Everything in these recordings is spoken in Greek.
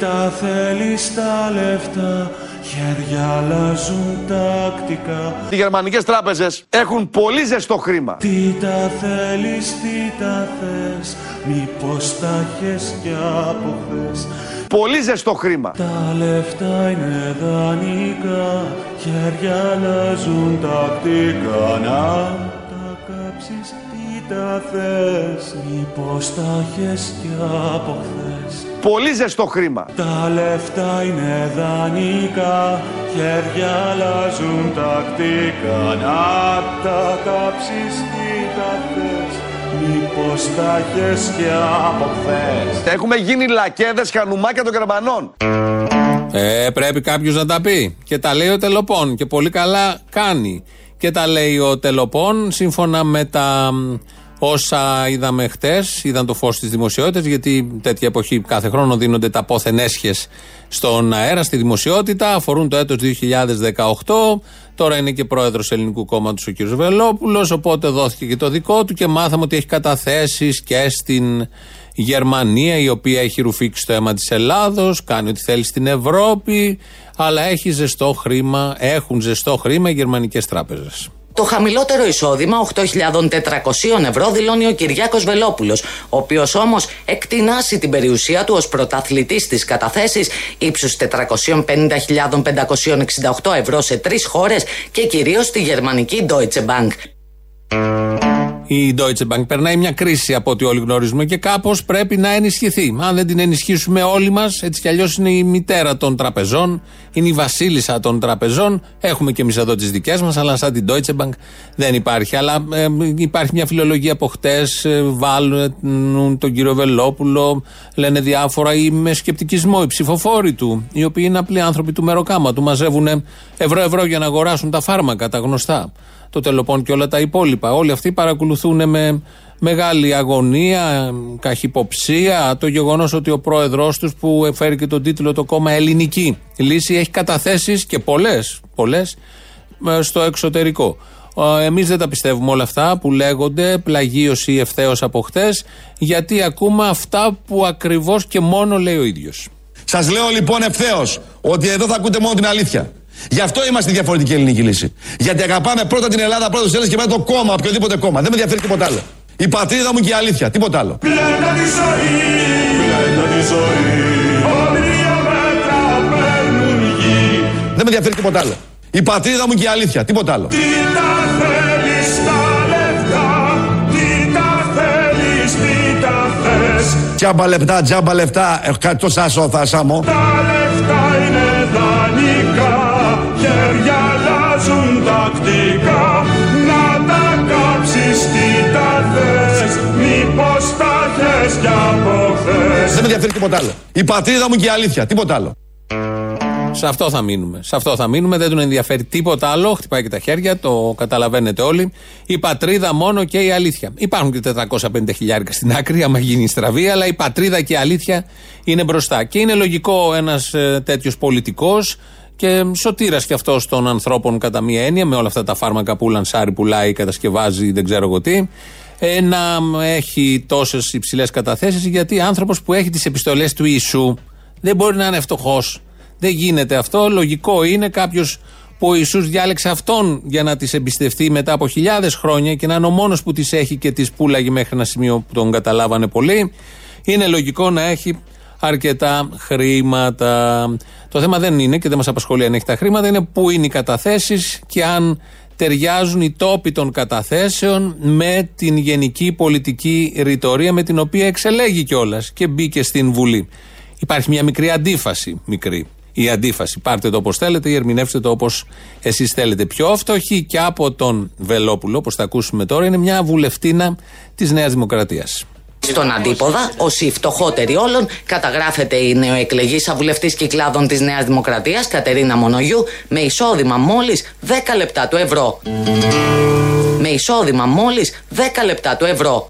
τα θέλεις τα λεφτά Χέρια αλλάζουν τακτικά Οι γερμανικές τράπεζες έχουν πολύ ζεστό χρήμα. Τι τα θέλεις, τι τα θες Μήπως τα έχεις κι από χθες Πολύ ζεστό χρήμα. Τα λεφτά είναι δανεικά Χέρια αλλάζουν τακτικά Να τα κάψεις, τι τα θες Μήπως τα έχεις κι από χθες Πολύ ζεστό χρήμα. τα λεφτά είναι δανεικά, χέρια αλλάζουν τακτικά. Να τα κάψεις τι τα θες, μήπως τα έχεις και από χθες. Έχουμε γίνει λακέδες χανουμάκια των Γερμανών. Ε, πρέπει κάποιος να τα πει. Και τα λέει ο Τελοπών. Και πολύ καλά κάνει. Και τα λέει ο Τελοπών σύμφωνα με τα μ, όσα είδαμε χτες. Είδαν το φως τη δημοσιότητα, γιατί τέτοια εποχή κάθε χρόνο δίνονται τα πόθεν έσχες στον αέρα, στη δημοσιότητα. Αφορούν το έτος 2018. Τώρα είναι και πρόεδρος Ελληνικού Κόμματος ο κ. Βελόπουλος. Οπότε δόθηκε και το δικό του και μάθαμε ότι έχει καταθέσεις και στην Γερμανία η οποία έχει ρουφήξει το αίμα της Ελλάδος, κάνει ό,τι θέλει στην Ευρώπη, αλλά έχει ζεστό χρήμα, έχουν ζεστό χρήμα οι γερμανικές τράπεζες. Το χαμηλότερο εισόδημα, 8.400 ευρώ, δηλώνει ο Κυριάκος Βελόπουλος, ο οποίος όμως εκτινάσει την περιουσία του ως πρωταθλητής στις καταθέσεις ύψους 450.568 ευρώ σε τρεις χώρες και κυρίως στη γερμανική Deutsche Bank. Η Deutsche Bank περνάει μια κρίση από ό,τι όλοι γνωρίζουμε και κάπως πρέπει να ενισχυθεί. Αν δεν την ενισχύσουμε όλοι μας, έτσι κι αλλιώς είναι η μητέρα των τραπεζών, είναι η βασίλισσα των τραπεζών. Έχουμε και εμείς εδώ τις δικές μας, αλλά σαν την Deutsche Bank δεν υπάρχει. Αλλά ε, υπάρχει μια φιλολογία από χτες, βάλουν τον κύριο Βελόπουλο, λένε διάφορα ή με σκεπτικισμό οι ψηφοφόροι του, οι οποίοι είναι απλοί άνθρωποι του μεροκάματου, μαζεύουν ευρώ-ευρώ για να αγοράσουν τα φάρμακα, τα γνωστά το τελοπών και όλα τα υπόλοιπα. Όλοι αυτοί παρακολουθούν με μεγάλη αγωνία, καχυποψία, το γεγονός ότι ο πρόεδρός τους που φέρει και τον τίτλο το κόμμα Ελληνική Λύση έχει καταθέσεις και πολλές, πολλές, στο εξωτερικό. Εμείς δεν τα πιστεύουμε όλα αυτά που λέγονται, πλαγίωση ή ευθέως από χτε, γιατί ακούμε αυτά που ακριβώς και μόνο λέει ο ίδιος. Σας λέω λοιπόν ευθέως ότι εδώ θα ακούτε μόνο την αλήθεια. Γι' αυτό είμαστε η διαφορετική ελληνική λύση. Γιατί αγαπάμε πρώτα την Ελλάδα, πρώτα τους Έλληνες και μετά το κόμμα, οποιοδήποτε κόμμα. Δεν με ενδιαφέρει τίποτα άλλο. Η πατρίδα μου και η αλήθεια, τίποτα άλλο. Πλέτα τη ζωή, πλέτα τη ζωή, όνειρα μέτρα παίρνουν γη. Δεν με ενδιαφέρει τίποτα άλλο. Η πατρίδα μου και η αλήθεια, τίποτα άλλο. Τι τα θέλεις τα λεφτά, τι τα θέλεις, τι τα θες. Τζάμπα λεπτά, τζάμπα λεφτά, έχω κάτι το σάσο θα σάμω. Τα λεφτά είναι δανεικά, χέρια αλλάζουν τακτικά. Να τα κάψεις τι τα θες, μήπως τα έχεις κι από χθες. Δεν με ενδιαφέρει τίποτα άλλο. Η πατρίδα μου και η αλήθεια, τίποτα άλλο. Σε αυτό θα μείνουμε. Σε αυτό θα μείνουμε. Δεν τον ενδιαφέρει τίποτα άλλο. Χτυπάει και τα χέρια, το καταλαβαίνετε όλοι. Η πατρίδα μόνο και η αλήθεια. Υπάρχουν και 450 χιλιάρικα στην άκρη, άμα γίνει η στραβή, αλλά η πατρίδα και η αλήθεια είναι μπροστά. Και είναι λογικό ένας ε, τέτοιος πολιτικός και σωτήρας κι αυτός των ανθρώπων κατά μία έννοια, με όλα αυτά τα φάρμακα που λανσάρει, πουλάει, κατασκευάζει, δεν ξέρω εγώ τι, ε, να έχει τόσες υψηλές καταθέσεις, γιατί άνθρωπος που έχει τις επιστολές του Ιησού δεν μπορεί να είναι φτωχός. Δεν γίνεται αυτό. Λογικό είναι κάποιος που ο Ιησούς διάλεξε αυτόν για να τις εμπιστευτεί μετά από χιλιάδες χρόνια και να είναι ο μόνος που τις έχει και τις πουλάγει μέχρι ένα σημείο που τον καταλάβανε πολύ. Είναι λογικό να έχει αρκετά χρήματα. Το θέμα δεν είναι και δεν μας απασχολεί αν έχει τα χρήματα, είναι πού είναι οι καταθέσεις και αν ταιριάζουν οι τόποι των καταθέσεων με την γενική πολιτική ρητορία με την οποία εξελέγει κιόλας και μπήκε στην Βουλή. Υπάρχει μια μικρή αντίφαση. Μικρή. Η αντίφαση. Πάρτε το όπως θέλετε ή ερμηνεύστε το όπως εσείς θέλετε. Πιο φτωχή και από τον Βελόπουλο, όπως θα ακούσουμε τώρα, είναι μια βουλευτίνα της Νέας Δημοκρατίας. Στον αντίποδα, ως η φτωχότερη όλων, καταγράφεται η νεοεκλεγήσα βουλευτής κυκλάδων της Νέας Δημοκρατίας, Κατερίνα Μονογιού, με εισόδημα μόλις 10 λεπτά του ευρώ. Με εισόδημα μόλις 10 λεπτά του ευρώ.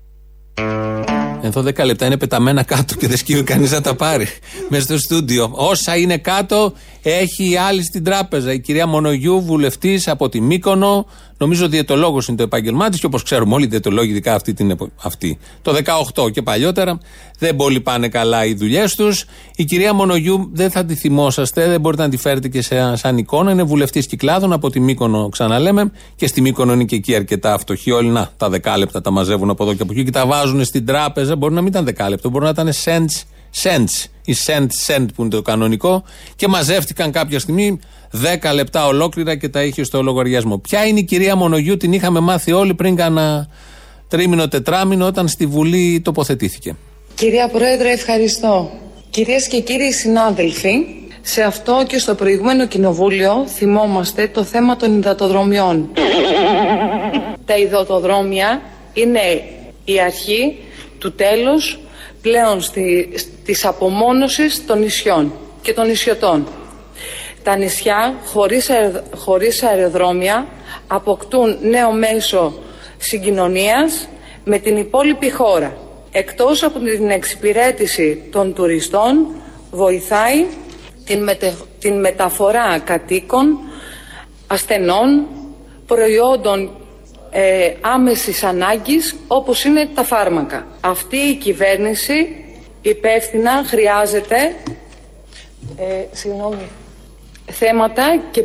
Εδώ 10 λεπτά είναι πεταμένα κάτω και δεν σκύβει κανείς να τα πάρει. Μέσα στο στούντιο. Όσα είναι κάτω έχει η άλλη στην τράπεζα. Η κυρία Μονογιού, βουλευτής από τη Μύκονο. Νομίζω διαιτολόγος είναι το επάγγελμά της και όπως ξέρουμε όλοι οι διαιτολόγοι, ειδικά αυτή, την, αυτή. Το 18 και παλιότερα δεν πολύ πάνε καλά οι δουλειές τους. Η κυρία Μονογιού δεν θα τη θυμόσαστε, δεν μπορείτε να τη φέρετε και σε, σαν εικόνα. Είναι βουλευτής κυκλάδων από τη Μύκονο, ξαναλέμε. Και στη Μύκονο είναι και εκεί αρκετά φτωχοί. Όλοι να, τα δεκάλεπτα τα μαζεύουν από εδώ και από εκεί και τα βάζουν στην τράπεζα. Μπορεί να μην ήταν δεκάλεπτο, μπορεί να ήταν cents, cents ή cent, cent που είναι το κανονικό. Και μαζεύτηκαν κάποια στιγμή 10 λεπτά ολόκληρα και τα είχε στο λογαριασμό. Ποια είναι η κυρία Μονογιού, την είχαμε μάθει όλοι πριν κάνα τρίμηνο, τετράμινο, όταν στη Βουλή τοποθετήθηκε. Κυρία Πρόεδρε, ευχαριστώ. Κυρίες και κύριοι συνάδελφοι, σε αυτό και στο προηγούμενο κοινοβούλιο θυμόμαστε το θέμα των υδατοδρομιών. Τα υδατοδρόμια είναι η αρχή του τέλους πλέον στη, της απομόνωσης των νησιών και των νησιωτών. Τα νησιά χωρίς, χωρίς αεροδρόμια αποκτούν νέο μέσο συγκοινωνίας με την υπόλοιπη χώρα. Εκτός από την εξυπηρέτηση των τουριστών βοηθάει την, την μεταφορά κατοίκων, ασθενών, προϊόντων ε, άμεσης ανάγκης όπως είναι τα φάρμακα. Αυτή η κυβέρνηση υπεύθυνα χρειάζεται ε, συγγνώμη, θέματα και,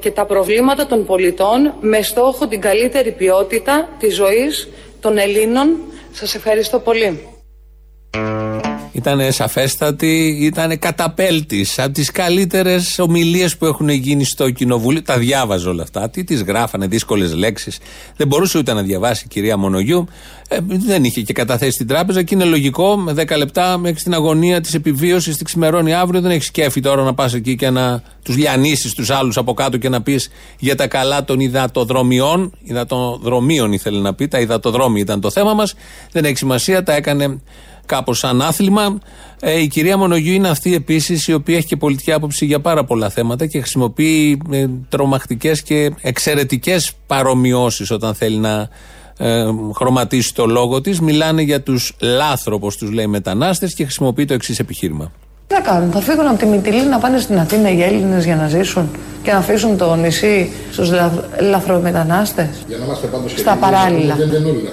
και τα προβλήματα των πολιτών με στόχο την καλύτερη ποιότητα της ζωής των Ελλήνων. Σας ευχαριστώ πολύ. Ήταν σαφέστατη, ήταν καταπέλτης. Από τις καλύτερες ομιλίες που έχουν γίνει στο κοινοβούλιο. Τα διάβαζε όλα αυτά. Τι τις γράφανε, δύσκολες λέξεις. Δεν μπορούσε ούτε να διαβάσει η κυρία Μονογιού. Ε, δεν είχε και καταθέσει στην τράπεζα και είναι λογικό με 10 λεπτά μέχρι την αγωνία της επιβίωσης, της ξημερώνει αύριο. Δεν έχεις σκέφτη τώρα να πας εκεί και να τους λιανίσεις τους άλλους από κάτω και να πεις για τα καλά των υδατοδρομιών. Υδατοδρομίων ήθελε να πει. Τα υδατοδρόμια ήταν το θέμα μας. Δεν έχει σημασία, τα έκανε κάπως σαν άθλημα. Ε, η κυρία Μονογιού είναι αυτή επίσης η οποία έχει και πολιτική άποψη για πάρα πολλά θέματα και χρησιμοποιεί ε, τρομακτικές και εξαιρετικές παρομοιώσεις όταν θέλει να ε, χρωματίσει το λόγο της. Μιλάνε για τους λάθρο, όπω τους λέει, μετανάστες και χρησιμοποιεί το εξής επιχείρημα. Τι θα κάνουν, θα φύγουν από τη Μυτιλή να πάνε στην Αθήνα οι Έλληνες για να ζήσουν και να αφήσουν το νησί στους λαθρομετανάστες; Για να είμαστε πάντως Στα παράλληλα. Δεν είναι όλοι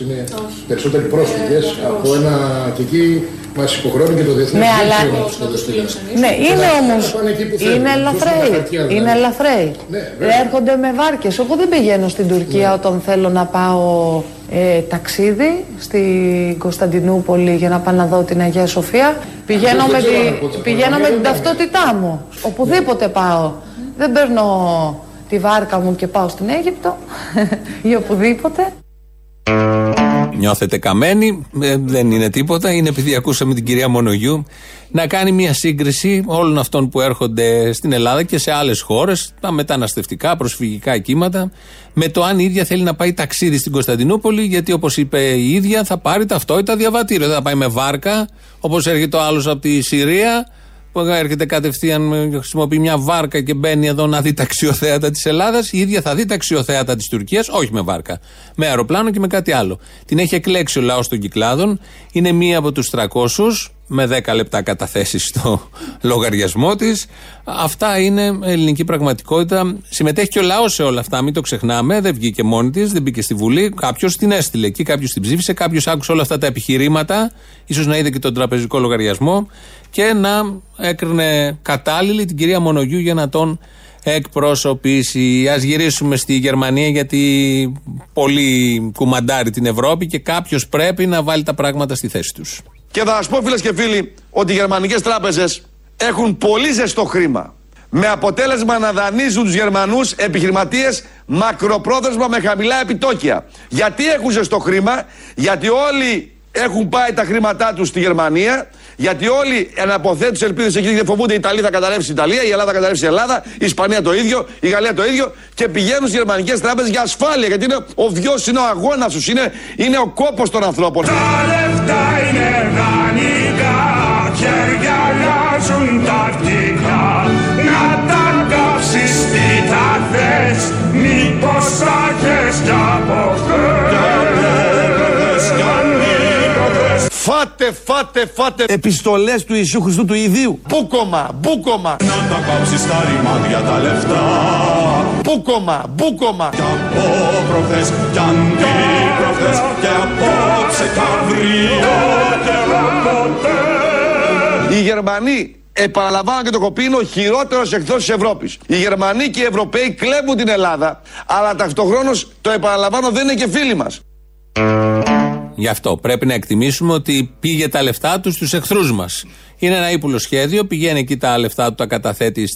λαθρομετανάστε. Είναι περισσότεροι πρόσφυγες από ένα. και εκεί μας υποχρεώνει και το διεθνές ναι, αλλά... Ναι, είναι όμω. Είναι ελαφραίοι. Είναι ελαφραίοι. Ναι, Έρχονται με βάρκες. Εγώ δεν πηγαίνω στην Τουρκία ναι. όταν θέλω να πάω ε, ταξίδι στην Κωνσταντινούπολη για να πάω να δω την Αγία Σοφία. Πηγαίνω, με, τη, πηγαίνω με την ταυτότητά μου. Οπουδήποτε πάω. Δεν παίρνω τη βάρκα μου και πάω στην Αίγυπτο ή οπουδήποτε. Νιώθετε καμένοι, ε, δεν είναι τίποτα. Είναι επειδή ακούσαμε την κυρία Μονογιού να κάνει μια σύγκριση όλων αυτών που έρχονται στην Ελλάδα και σε άλλες χώρες, τα μεταναστευτικά, προσφυγικά κύματα, με το αν η ίδια θέλει να πάει ταξίδι στην Κωνσταντινούπολη, γιατί όπως είπε η ίδια, θα πάρει ταυτότητα διαβατήριο. Δεν θα πάει με βάρκα, όπως έρχεται ο άλλος από τη Συρία, που έρχεται κατευθείαν, χρησιμοποιεί μια βάρκα και μπαίνει εδώ να δει τα αξιοθέατα της Ελλάδας. Η ίδια θα δει τα αξιοθέατα της Τουρκίας, όχι με βάρκα. Με αεροπλάνο και με κάτι άλλο. Την έχει εκλέξει ο λαός των κυκλάδων. Είναι μία από τους 300 με 10 λεπτά καταθέσεις στο λογαριασμό της. Αυτά είναι ελληνική πραγματικότητα. Συμμετέχει και ο λαός σε όλα αυτά, μην το ξεχνάμε. Δεν βγήκε μόνη της, δεν μπήκε στη Βουλή. Κάποιος την έστειλε εκεί, κάποιος την ψήφισε, κάποιος άκουσε όλα αυτά τα επιχειρήματα, ίσως να είδε και τον τραπεζικό λογαριασμό και να έκρινε κατάλληλη την κυρία Μονογιού για να τον εκπροσωπήσει. Α γυρίσουμε στη Γερμανία γιατί πολύ κουμαντάρει την Ευρώπη και κάποιος πρέπει να βάλει τα πράγματα στη θέση τους. Και θα σας πω φίλες και φίλοι ότι οι γερμανικές τράπεζες έχουν πολύ ζεστό χρήμα. Με αποτέλεσμα να δανείζουν τους Γερμανούς επιχειρηματίες μακροπρόθεσμα με χαμηλά επιτόκια. Γιατί έχουν ζεστό χρήμα, γιατί όλοι έχουν πάει τα χρήματά τους στη Γερμανία, γιατί όλοι αναποθέτουν τις ελπίδες εκεί και φοβούνται η Ιταλία θα καταρρεύσει η Ιταλία, η Ελλάδα θα καταρρεύσει η Ελλάδα, η Ισπανία το ίδιο, η Γαλλία το ίδιο και πηγαίνουν στις γερμανικές τράπεζες για ασφάλεια. Γιατί είναι ο βιός, είναι ο αγώνας τους, είναι, είναι ο κόπος των ανθρώπων. Τα λεφτά είναι δανεικά, χέρια αλλάζουν τακτικά. Να τα κάψει τι τα θες, μήπως θα κι από χθες. Φάτε, φάτε, φάτε επιστολές του Ιησού Χριστού του Ιδίου. Μπούκομα, μπούκομα. Να τα κάψεις τα ρημάδια τα λεφτά Μπούκομα, μπούκομα. Κι από προχθές κι αντίπροχθές Και απόψε κι αύριο και ποτέ Οι Γερμανοί επαναλαμβάνω και το κοπεί είναι ο χειρότερος εχθρός της Ευρώπης. Οι Γερμανοί και οι Ευρωπαίοι κλέβουν την Ελλάδα, αλλά ταυτοχρόνως το επαναλαμβάνω δεν είναι και φίλοι μας. Γι' αυτό πρέπει να εκτιμήσουμε ότι πήγε τα λεφτά τους στους εχθρούς μας. Είναι ένα ύπουλο σχέδιο, πηγαίνει εκεί τα λεφτά του, τα καταθέτει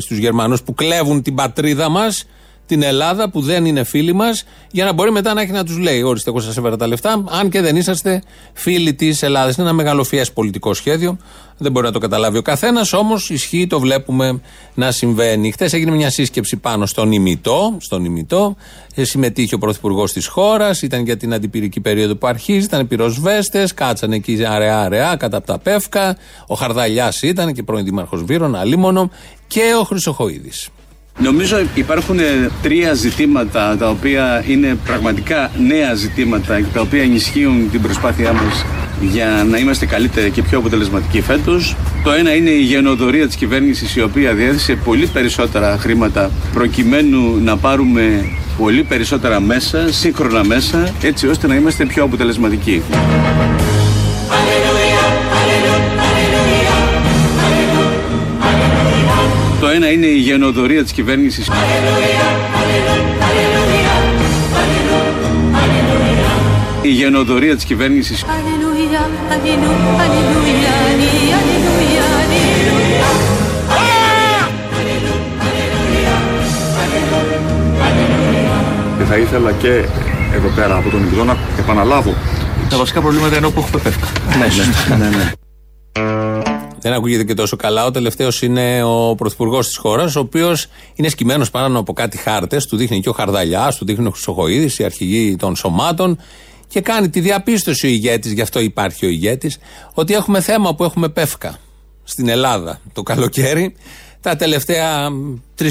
στους Γερμανούς που κλέβουν την πατρίδα μας, την Ελλάδα που δεν είναι φίλοι μας, για να μπορεί μετά να έχει να τους λέει: Ορίστε, εγώ σας έφερα τα λεφτά, αν και δεν είσαστε φίλοι της Ελλάδας. Είναι ένα μεγαλοφιές πολιτικό σχέδιο. Δεν μπορεί να το καταλάβει ο καθένας, όμως ισχύει, το βλέπουμε να συμβαίνει. Χθες έγινε μια σύσκεψη πάνω στον ημιτό. Στον ημιτό. Ε, συμμετείχε ο πρωθυπουργός της χώρας, ήταν για την αντιπυρική περίοδο που αρχίζει, ήταν πυροσβέστες, κάτσανε εκεί αραιά-αραιά κατά από τα πεύκα. Ο Χαρδαλιάς ήταν και πρώην Δήμαρχος Βύρων, αλίμονο και ο Χρυσοχοίδης. Νομίζω υπάρχουν ε, τρία ζητήματα τα οποία είναι πραγματικά νέα ζητήματα και τα οποία ενισχύουν την προσπάθειά μας για να είμαστε καλύτεροι και πιο αποτελεσματικοί φέτος. Το ένα είναι η γενοδορία της κυβέρνησης η οποία διέθεσε πολύ περισσότερα χρήματα προκειμένου να πάρουμε πολύ περισσότερα μέσα, σύγχρονα μέσα, έτσι ώστε να είμαστε πιο αποτελεσματικοί. Το ένα είναι η γενοδορία της κυβέρνησης η γενοδορία της κυβέρνησης Και θα ήθελα και εδώ πέρα από τον Ιγδό να επαναλάβω τα βασικά προβλήματα είναι όπου έχουμε πέφκα. Ναι, ναι, ναι. Δεν ακούγεται και τόσο καλά. Ο τελευταίος είναι ο πρωθυπουργός της χώρας, ο οποίος είναι σκημένο πάνω από κάτι χάρτες. Του δείχνει και ο Χαρδαλιάς, του δείχνει ο Χρυσοχοίδης, η αρχηγοί των σωμάτων. Και κάνει τη διαπίστωση ο ηγέτης, γι' αυτό υπάρχει ο ηγέτης, ότι έχουμε θέμα που έχουμε πεύκα στην Ελλάδα το καλοκαίρι τα τελευταία 3.000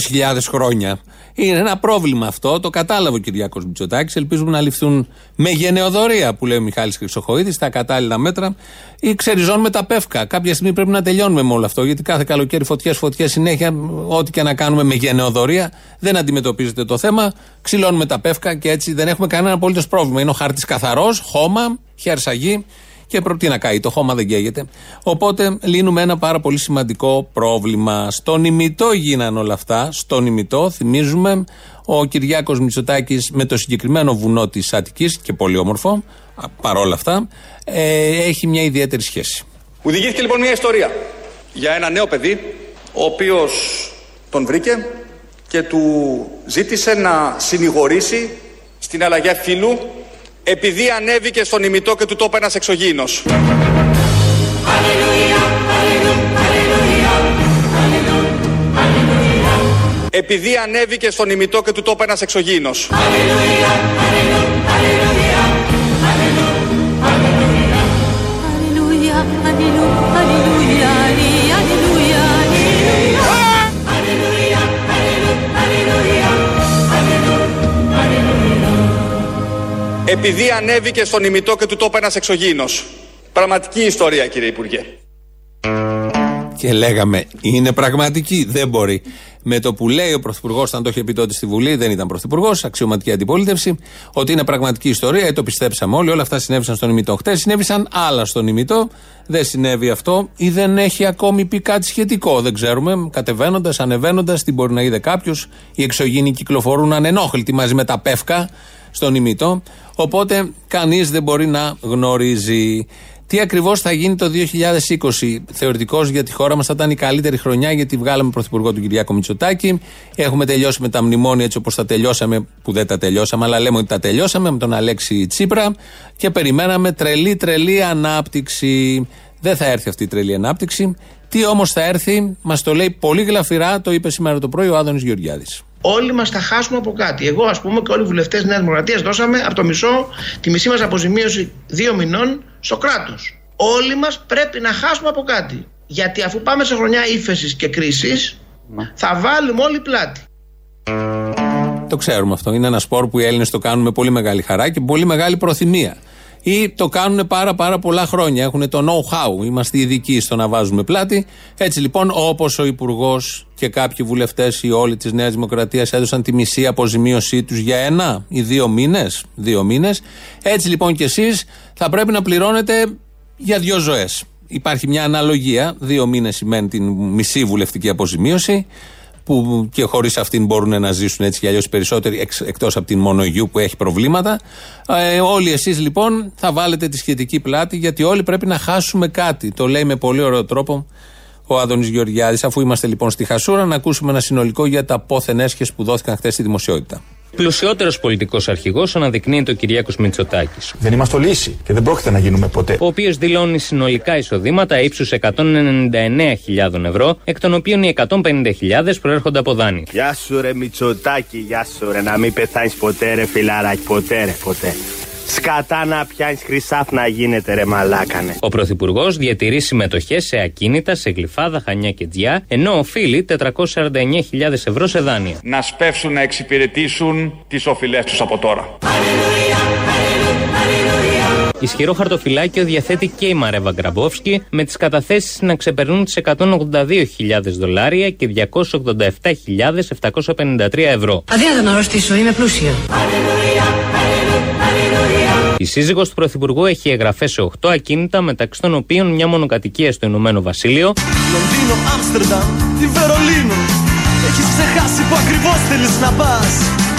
χρόνια. Είναι ένα πρόβλημα αυτό, το κατάλαβε ο Κυριάκος Μητσοτάκης. Ελπίζουμε να ληφθούν με γενεοδορία, που λέει ο Μιχάλης Χρυσοχοίδης, τα κατάλληλα μέτρα, ή ξεριζώνουμε τα πεύκα. Κάποια στιγμή πρέπει να τελειώνουμε με όλο αυτό, γιατί κάθε καλοκαίρι φωτιές, φωτιές συνέχεια, ό,τι και να κάνουμε με γενεοδορία, δεν αντιμετωπίζεται το θέμα. Ξυλώνουμε τα πεύκα και έτσι δεν έχουμε κανένα απολύτως πρόβλημα. Είναι ο χάρτη καθαρός, χώμα, χέρσαγη και προ τι να καεί, το χώμα δεν καίγεται. Οπότε λύνουμε ένα πάρα πολύ σημαντικό πρόβλημα. Στον ημιτό γίνανε όλα αυτά. Στον ημιτό, θυμίζουμε, ο Κυριάκος Μητσοτάκης με το συγκεκριμένο βουνό της Αττικής και πολύ όμορφο, παρόλα αυτά, ε, έχει μια ιδιαίτερη σχέση. Μου διηγήθηκε λοιπόν μια ιστορία για ένα νέο παιδί, ο οποίος τον βρήκε και του ζήτησε να συνηγορήσει στην αλλαγή φίλου επειδή ανέβηκε στον ημιτό και του το είπε ένας εξωγήινος. Επειδή ανέβηκε στον ημιτό και του το είπε ένας εξωγήινος. Επειδή ανέβηκε στον ημιτό και του το είπε ένας εξωγήινος. Πραγματική ιστορία κύριε Υπουργέ. Και λέγαμε, είναι πραγματική, δεν μπορεί. Με το που λέει ο Πρωθυπουργός, όταν το είχε πει τότε στη Βουλή, δεν ήταν Πρωθυπουργός, αξιωματική αντιπολίτευση, ότι είναι πραγματική ιστορία, ε, το πιστέψαμε όλοι, όλα αυτά συνέβησαν στον ημιτό. Χτες συνέβησαν άλλα στον ημιτό, δεν συνέβη αυτό ή δεν έχει ακόμη πει κάτι σχετικό. Δεν ξέρουμε. Κατεβαίνοντας, ανεβαίνοντας, τι μπορεί να είδε κάποιος. Οι εξωγήινοι κυκλοφορούν ανενόχλητοι μαζί με τα πεύκα στον ημιτό. Οπότε κανείς δεν μπορεί να γνωρίζει. Τι ακριβώς θα γίνει το 2020. Θεωρητικώ για τη χώρα μας θα ήταν η καλύτερη χρονιά γιατί βγάλαμε πρωθυπουργό του Κυριάκο Μητσοτάκη. Έχουμε τελειώσει με τα μνημόνια έτσι όπως τα τελειώσαμε, που δεν τα τελειώσαμε, αλλά λέμε ότι τα τελειώσαμε με τον Αλέξη Τσίπρα και περιμέναμε τρελή τρελή ανάπτυξη. Δεν θα έρθει αυτή η τρελή ανάπτυξη. Τι όμως θα έρθει, μας το λέει πολύ γλαφυρά, το είπε σήμερα το πρωί ο Άδωνης Γεωργιάδης. Όλοι μας θα χάσουμε από κάτι. Εγώ, ας πούμε, και όλοι οι βουλευτές τη Νέας Δημοκρατίας δώσαμε από το μισό τη μισή μας αποζημίωση δύο μηνών στο κράτος. Όλοι μας πρέπει να χάσουμε από κάτι. Γιατί αφού πάμε σε χρονιά ύφεσης και κρίσης, θα βάλουμε όλη πλάτη. Το ξέρουμε αυτό. Είναι ένα σπορ που οι Έλληνες το κάνουν με πολύ μεγάλη χαρά και πολύ μεγάλη προθυμία. ή το κάνουν πάρα πάρα πολλά χρόνια. Έχουν το know-how. Είμαστε ειδικοί στο να βάζουμε πλάτη. Έτσι λοιπόν, όπως ο Υπουργός και κάποιοι βουλευτές ή όλοι της Νέας Δημοκρατίας έδωσαν τη μισή αποζημίωσή τους για ένα ή δύο μήνες. Δύο μήνες, έτσι λοιπόν κι εσείς θα πρέπει να πληρώνετε για δύο ζωές. Υπάρχει μια αναλογία. Δύο μήνες σημαίνει την μισή βουλευτική αποζημίωση που και χωρίς αυτήν μπορούν να ζήσουν έτσι κι αλλιώς περισσότεροι εξ, εκτός από την μονογιού που έχει προβλήματα. Ε, όλοι εσείς λοιπόν θα βάλετε τη σχετική πλάτη γιατί όλοι πρέπει να χάσουμε κάτι. Το λέει με πολύ ωραίο τρόπο ο Άδωνης Γεωργιάδης. Αφού είμαστε λοιπόν στη Χασούρα, να ακούσουμε ένα συνολικό για τα πόθεν έσχες που δόθηκαν χθες στη δημοσιότητα. Πλουσιότερος πολιτικός αρχηγός αναδεικνύεται ο Κυριάκος Μητσοτάκης. Δεν είμαστε λύση και δεν πρόκειται να γίνουμε ποτέ. Ο οποίος δηλώνει συνολικά εισοδήματα ύψους 199.000 ευρώ, εκ των οποίων οι 150.000 προέρχονται από δάνεια. Γεια σου ρε Μητσοτάκη, γεια σου ρε, να μην πεθάνεις ποτέ ρε φιλαράκι, ποτέ ρε, ποτέ. Σκατά να πιάνεις χρυσάφ να γίνεται ρε μαλάκανε. Ο Πρωθυπουργός διατηρεί συμμετοχές σε ακίνητα, σε γλυφάδα, χανιά και τζιά, ενώ οφείλει 449.000 ευρώ σε δάνεια. Να σπεύσουν να εξυπηρετήσουν τις οφειλές τους από τώρα. Ισχυρό χαρτοφυλάκιο διαθέτει και η Μαρέβα Γκραμπόφσκι με τις καταθέσεις να ξεπερνούν τις 182.000 δολάρια και 287.753 ευρώ. Αδύνατο να ρωτήσω, είμαι πλούσια. Η σύζυγος του Πρωθυπουργού έχει εγγραφές σε 8 ακίνητα, μεταξύ των οποίων μια μονοκατοικία στο Ηνωμένο Βασίλειο. Λονδίνο, Άμστερνταμ, τη Βερολίνο. Έχεις ξεχάσει που ακριβώς θέλεις να πας.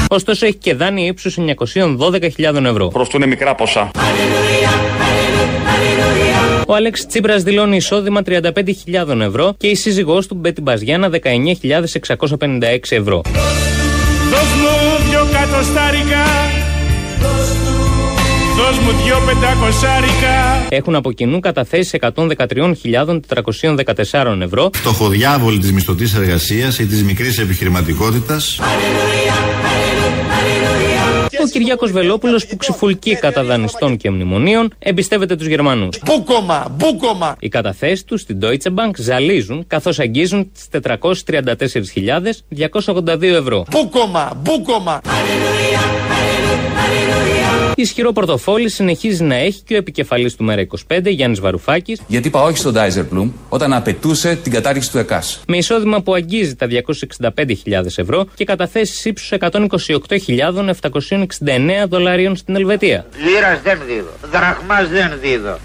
Ωστόσο έχει και δάνεια ύψους 912.000 ευρώ. Προστούν μικρά ποσά. Ο Άλεξ Τσίπρας δηλώνει εισόδημα 35.000 ευρώ και η σύζυγός του Μπέτι Μπαζιάνα 19.656 ευρώ. Δώσ' μου δυο κατοστάρικα Δώσ' μου δυο πεντακοσάρικα Έχουν από κοινού καταθέσει 113.414 ευρώ. Φτωχοδιάβολοι της μισθωτής εργασίας ή της μικρής επιχειρηματικότητας. Ο Κυριάκος Βελόπουλος που ξυφουλκεί κατά δανειστών και μνημονίων εμπιστεύεται τους Γερμανούς. Μπούκομα, μπούκομα. Οι καταθέσεις τους στην Deutsche Bank ζαλίζουν καθώς αγγίζουν τις 434.282 ευρώ. Μπούκομα, μπούκομα. Ισχυρό πορτοφόλι συνεχίζει να έχει και ο επικεφαλής του ΜΕΡΑ25 Γιάννης Βαρουφάκης. Γιατί είπα όχι στον Ντάιζερ Πλουμ όταν απαιτούσε την κατάργηση του ΕΚΑΣ. Με εισόδημα που αγγίζει τα 265.000 ευρώ και καταθέσεις ύψους 128.769 δολαρίων στην Ελβετία. Λίρα δεν δίδω. Δραχμάς δεν δίδω.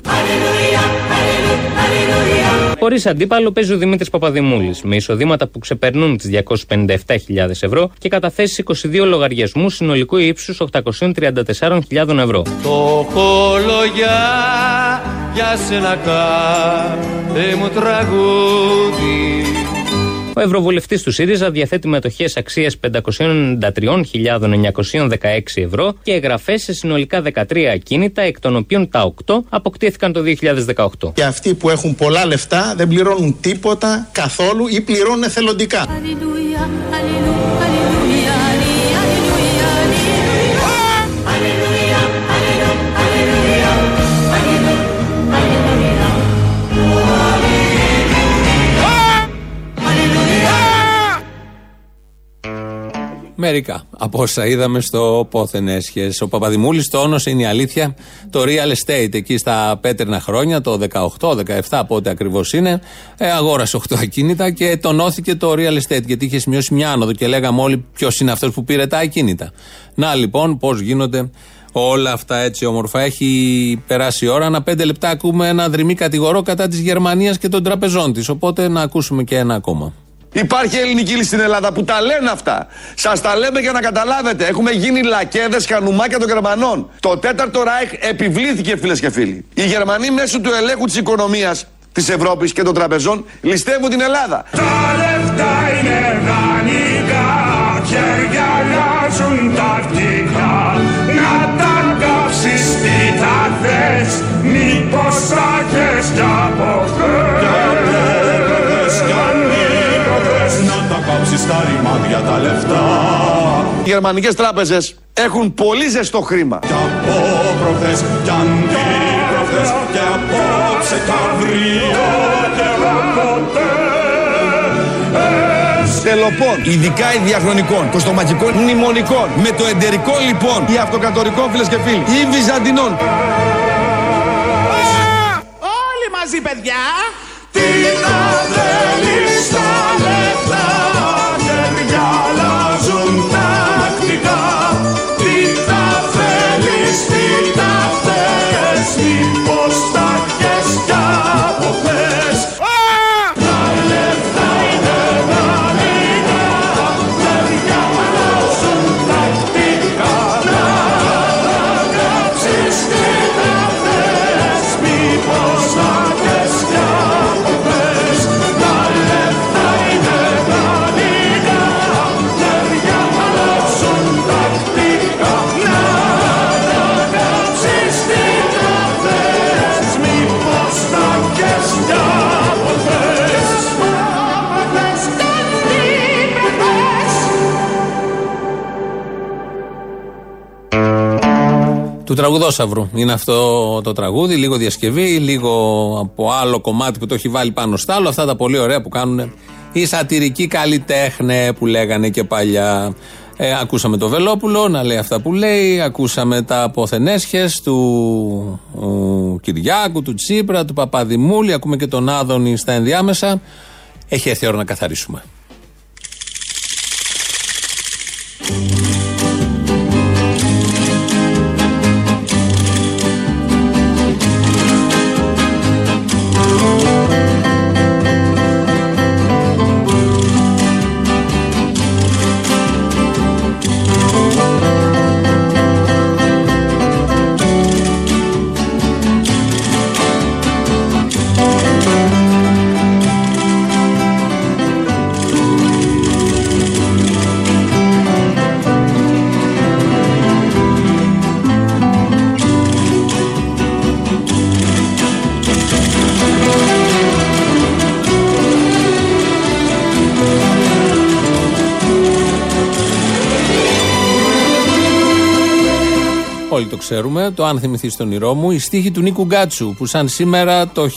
Χωρίς αντίπαλο παίζει ο Δημήτρης Παπαδημούλης με εισοδήματα που ξεπερνούν τις 257.000 ευρώ και καταθέσεις 22 λογαριασμούς συνολικού ύψους 834.000 ευρώ. Το χολογιά για σένα κάθε μου τραγούδι Ο Ευρωβουλευτής του ΣΥΡΙΖΑ διαθέτει μετοχές αξίας 593.916 ευρώ και εγγραφές σε συνολικά 13 ακίνητα, εκ των οποίων τα 8 αποκτήθηκαν το 2018. Και αυτοί που έχουν πολλά λεφτά δεν πληρώνουν τίποτα καθόλου ή πληρώνουν εθελοντικά. Μερικά από όσα είδαμε στο πόθεν έσχε. Ο Παπαδημούλης τόνωσε, είναι η αλήθεια, το real estate εκεί στα πέτρινα χρόνια, το 18-17, πότε ακριβώς είναι. Ε, αγόρασε 8 ακίνητα και τονώθηκε το real estate γιατί είχε σημειώσει μια άνοδο και λέγαμε όλοι ποιος είναι αυτός που πήρε τα ακίνητα. Να λοιπόν πώς γίνονται όλα αυτά έτσι όμορφα. Έχει περάσει η ώρα. Ένα πέντε λεπτά ακούμε ένα δρυμή κατηγορό κατά της Γερμανίας και των τραπεζών της. Οπότε να ακούσουμε και ένα ακόμα. Υπάρχει ελληνική λύση στην Ελλάδα που τα λένε αυτά. Σας τα λέμε για να καταλάβετε. Έχουμε γίνει λακέδες, χανουμάκια των Γερμανών. Το τέταρτο Ράιχ επιβλήθηκε, φίλες και φίλοι. Οι Γερμανοί μέσω του ελέγχου της οικονομίας της Ευρώπης και των τραπεζών ληστεύουν την Ελλάδα. Τα λεφτά είναι δανεικά Χέρια αλλάζουν τακτικά Να τα κάψεις τι τα θες Μήπως θα έχεις κι από χθες τα κάψεις τα ρημάδια τα λεφτά Οι γερμανικές τράπεζες έχουν πολύ ζεστό χρήμα. Κι από προχθές κι αντίπροχθές Και απόψε κι αύριο και ποτέ Τελοπών, ειδικά οι διαχρονικών, των στομαχικών μνημονικών, με το εντερικό λοιπόν, ή αυτοκατορικών φίλες και φίλοι, ή βυζαντινών. μαζί, παιδιά. Τι τα τραγουδόσαυρου. Είναι αυτό το τραγούδι, λίγο διασκευή, λίγο από άλλο κομμάτι που το έχει βάλει πάνω στα άλλο. Αυτά τα πολύ ωραία που κάνουν οι σατυρικοί καλλιτέχνε που λέγανε και παλιά. Ε, ακούσαμε το Βελόπουλο να λέει αυτά που λέει. Ακούσαμε τα αποθενέσχες του ο, Κυριάκου, του Τσίπρα, του Παπαδημούλη. Ακούμε και τον Άδωνη στα ενδιάμεσα. Έχει έρθει η ώρα να καθαρίσουμε. Ξέρουμε. Το αν θυμηθείς τον όνειρό μου. Η στίχη του Νίκου Γκάτσου που σαν σήμερα το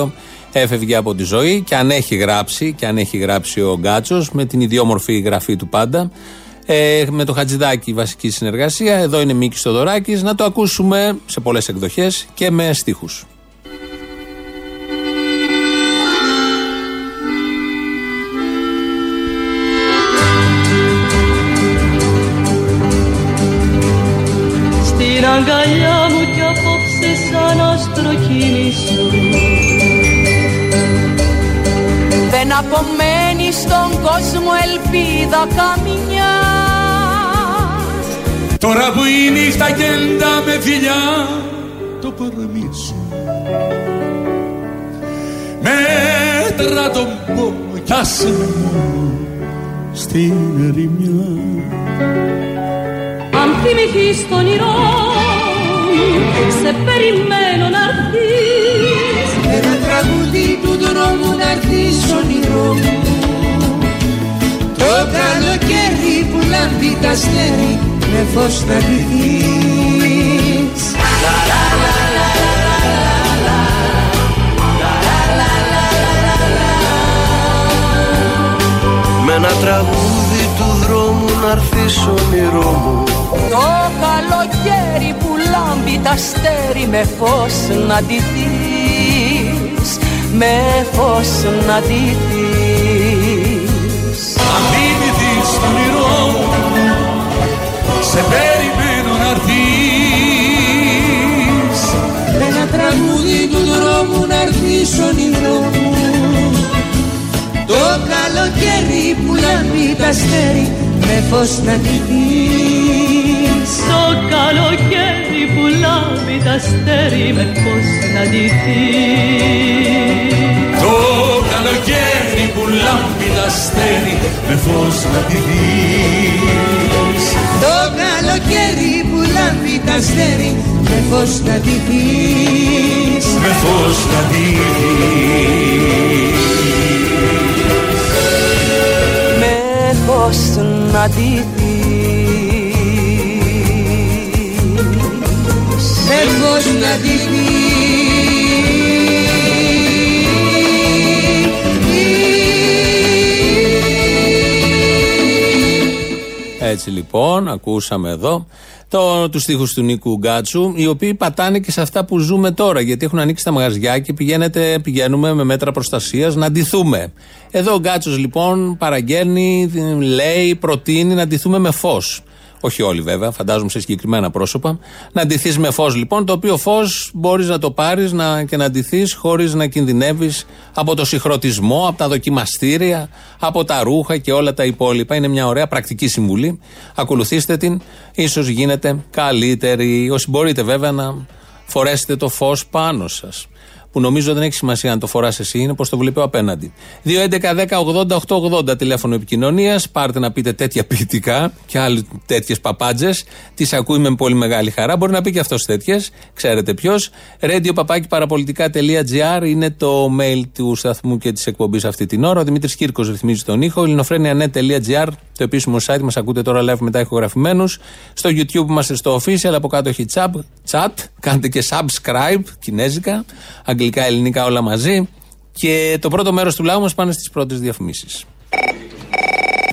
1992 έφευγε από τη ζωή και αν έχει γράψει, και αν έχει γράψει ο Γκάτσος με την ιδιόμορφη γραφή του πάντα. Ε, με το Χατζηδάκι βασική συνεργασία. Εδώ είναι Μίκης Θοδωράκης. Να το ακούσουμε σε πολλές εκδοχές και με στίχους. Κόσμο ελπίδα καμιά Τώρα που η νύχτα γέντα με φιλιά το παραμίσου Μέτρα τον πόνο κι άσε με μόνο στην ερημιά. Αν θυμηθείς τον όνειρό μου Σε περιμένω να έρθεις. Ένα τραγούδι του δρόμου να έρθεις όνειρό μου. Το καλοκαίρι που λάμπει τα αστέρι με φως να ντυθείς Με ένα τραγούδι του δρόμου να έρθεις όνειρό μου. Το καλοκαίρι που λάμπει τα αστέρι με φως να ντυθείς. Με φως να ντυθείς σε περιμένω να έρθεις. Ένα τραγούδι του δρόμου να έρθεις όνειρό μου. Το καλοκαίρι που λάμπει τα αστέρι με φως να ντυθείς Το καλοκαίρι που λάμπει τα αστέρι με φως να ντυθείς Το καλοκαίρι που λάμπει τα αστέρι με φως να ντυθείς Το καλοκαίρι που λάμπει τα αστέρι με φως να ντυθείς με φως να ντυθείς Με φως να ντυθείς Με φως να Έτσι λοιπόν, ακούσαμε εδώ το, τους στίχους του Νίκου Γκάτσου, οι οποίοι πατάνε και σε αυτά που ζούμε τώρα, γιατί έχουν ανοίξει τα μαγαζιά και πηγαίνετε, πηγαίνουμε με μέτρα προστασίας να αντιθούμε. Εδώ ο Γκάτσος λοιπόν παραγγέλνει, λέει, προτείνει να αντιθούμε με φως. Όχι όλοι βέβαια, φαντάζομαι σε συγκεκριμένα πρόσωπα. Να αντιθεί με φως λοιπόν, το οποίο φως μπορείς να το πάρεις να, και να αντιθεί χωρίς να κινδυνεύεις από το συγχρονισμό, από τα δοκιμαστήρια, από τα ρούχα και όλα τα υπόλοιπα. Είναι μια ωραία πρακτική συμβουλή. Ακολουθήστε την, ίσως γίνετε καλύτεροι. Όσοι μπορείτε βέβαια να φορέσετε το φως πάνω σας που νομίζω δεν έχει σημασία αν το φοράς εσύ, είναι πώ το βλέπει ο απέναντι. 2.11.10.80.880 τηλέφωνο επικοινωνίας. Πάρτε να πείτε τέτοια ποιητικά και άλλε τέτοιες παπάντζες. Τις ακούει με πολύ μεγάλη χαρά. Μπορεί να πει και αυτός τέτοιες. Ξέρετε ποιος. Radio παραπολιτικά.gr είναι το mail του σταθμού και της εκπομπής αυτή την ώρα. Ο Δημήτρης Κύρκος ρυθμίζει τον ήχο. ελληνοφρένια.net.gr το επίσημο site μας ακούτε τώρα live μετά ηχογραφημένους. Στο YouTube είμαστε στο official. Από κάτω έχει chat. chat. Κάντε και subscribe κινέζικα αγγλικά, ελληνικά όλα μαζί. Και το πρώτο μέρος του λαού μας πάνε στις πρώτες διαφημίσεις.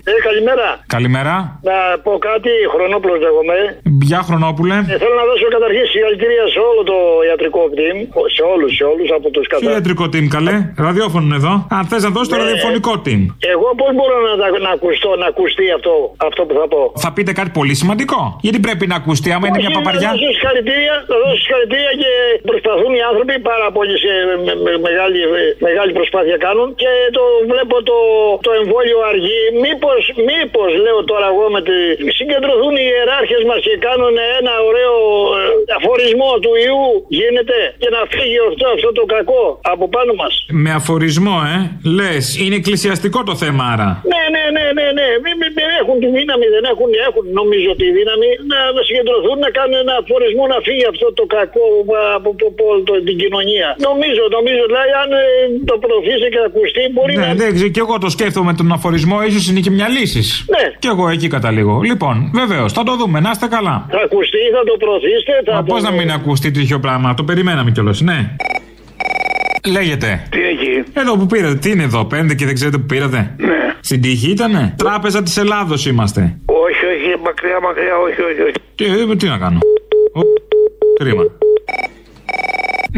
Ε, καλημέρα. Καλημέρα. Να πω κάτι, Χρονόπουλος λέγομαι. Γεια Χρονόπουλε. Ε, θέλω να δώσω καταρχήν συγχαρητήρια σε όλο το ιατρικό team. Σε όλους, σε όλους από τους Τι κατά. ιατρικό team, καλέ; Ραδιόφωνο είναι εδώ. Αν θες να δώσεις το Ναι. ραδιοφωνικό team. Εγώ πώς μπορώ να, τα- να ακουστώ, να ακουστεί αυτό, αυτό που θα πω; Θα πείτε κάτι πολύ σημαντικό. Γιατί πρέπει να ακουστεί, άμα είναι μια Όχι, παπαριά; Να δώσω συγχαρητήρια, να δώσω συγχαρητήρια και προσπαθούν οι άνθρωποι πάρα πολύ σε με- με- μεγάλη, μεγάλη προσπάθεια κάνουν και το βλέπω το, το εμβόλιο αργεί. Μήπως, μήπως λέω τώρα εγώ με τη... συγκεντρωθούν οι ιεράρχες μας και κάνουν ένα ωραίο ε, αφορισμό του ιού γίνεται και να φύγει αυτό, αυτό το κακό από πάνω μας. Με αφορισμό, ε. Λες, είναι εκκλησιαστικό το θέμα άρα. Ναι, ναι, ναι, ναι, ναι. Μην, μην, μην έχουν τη δύναμη, δεν έχουν, έχουν νομίζω τη δύναμη να, να συγκεντρωθούν, να κάνουν ένα αφορισμό να φύγει αυτό το κακό από, από, από όλη το- την κοινωνία. Νομίζω, νομίζω, δηλαδή αν ε, το προωθήσει και ακουστεί μπορεί Ναι, να... δεν ξέρω, και εγώ το σκέφτομαι τον αφορισμό, ίσως είναι και μια λύση. Ναι. Και εγώ εκεί καταλήγω. Λοιπόν, βεβαίως, θα το δούμε, να είστε καλά. Θα ακουστεί, θα το προωθήσετε. Θα Μα το... πώς να μην ακουστεί τέτοιο πράγμα, το περιμέναμε κιόλας, ναι. Λέγεται. Τι έχει; Εδώ που πήρατε, τι είναι εδώ, πέντε και δεν ξέρετε που πήρατε; Ναι. Στην τύχη ήτανε; Τράπεζα της Ελλάδος είμαστε. Όχι, όχι, μακριά, μακριά, όχι, όχι, όχι. Τι, ε, τι να κάνω; Οπ, κρίμα.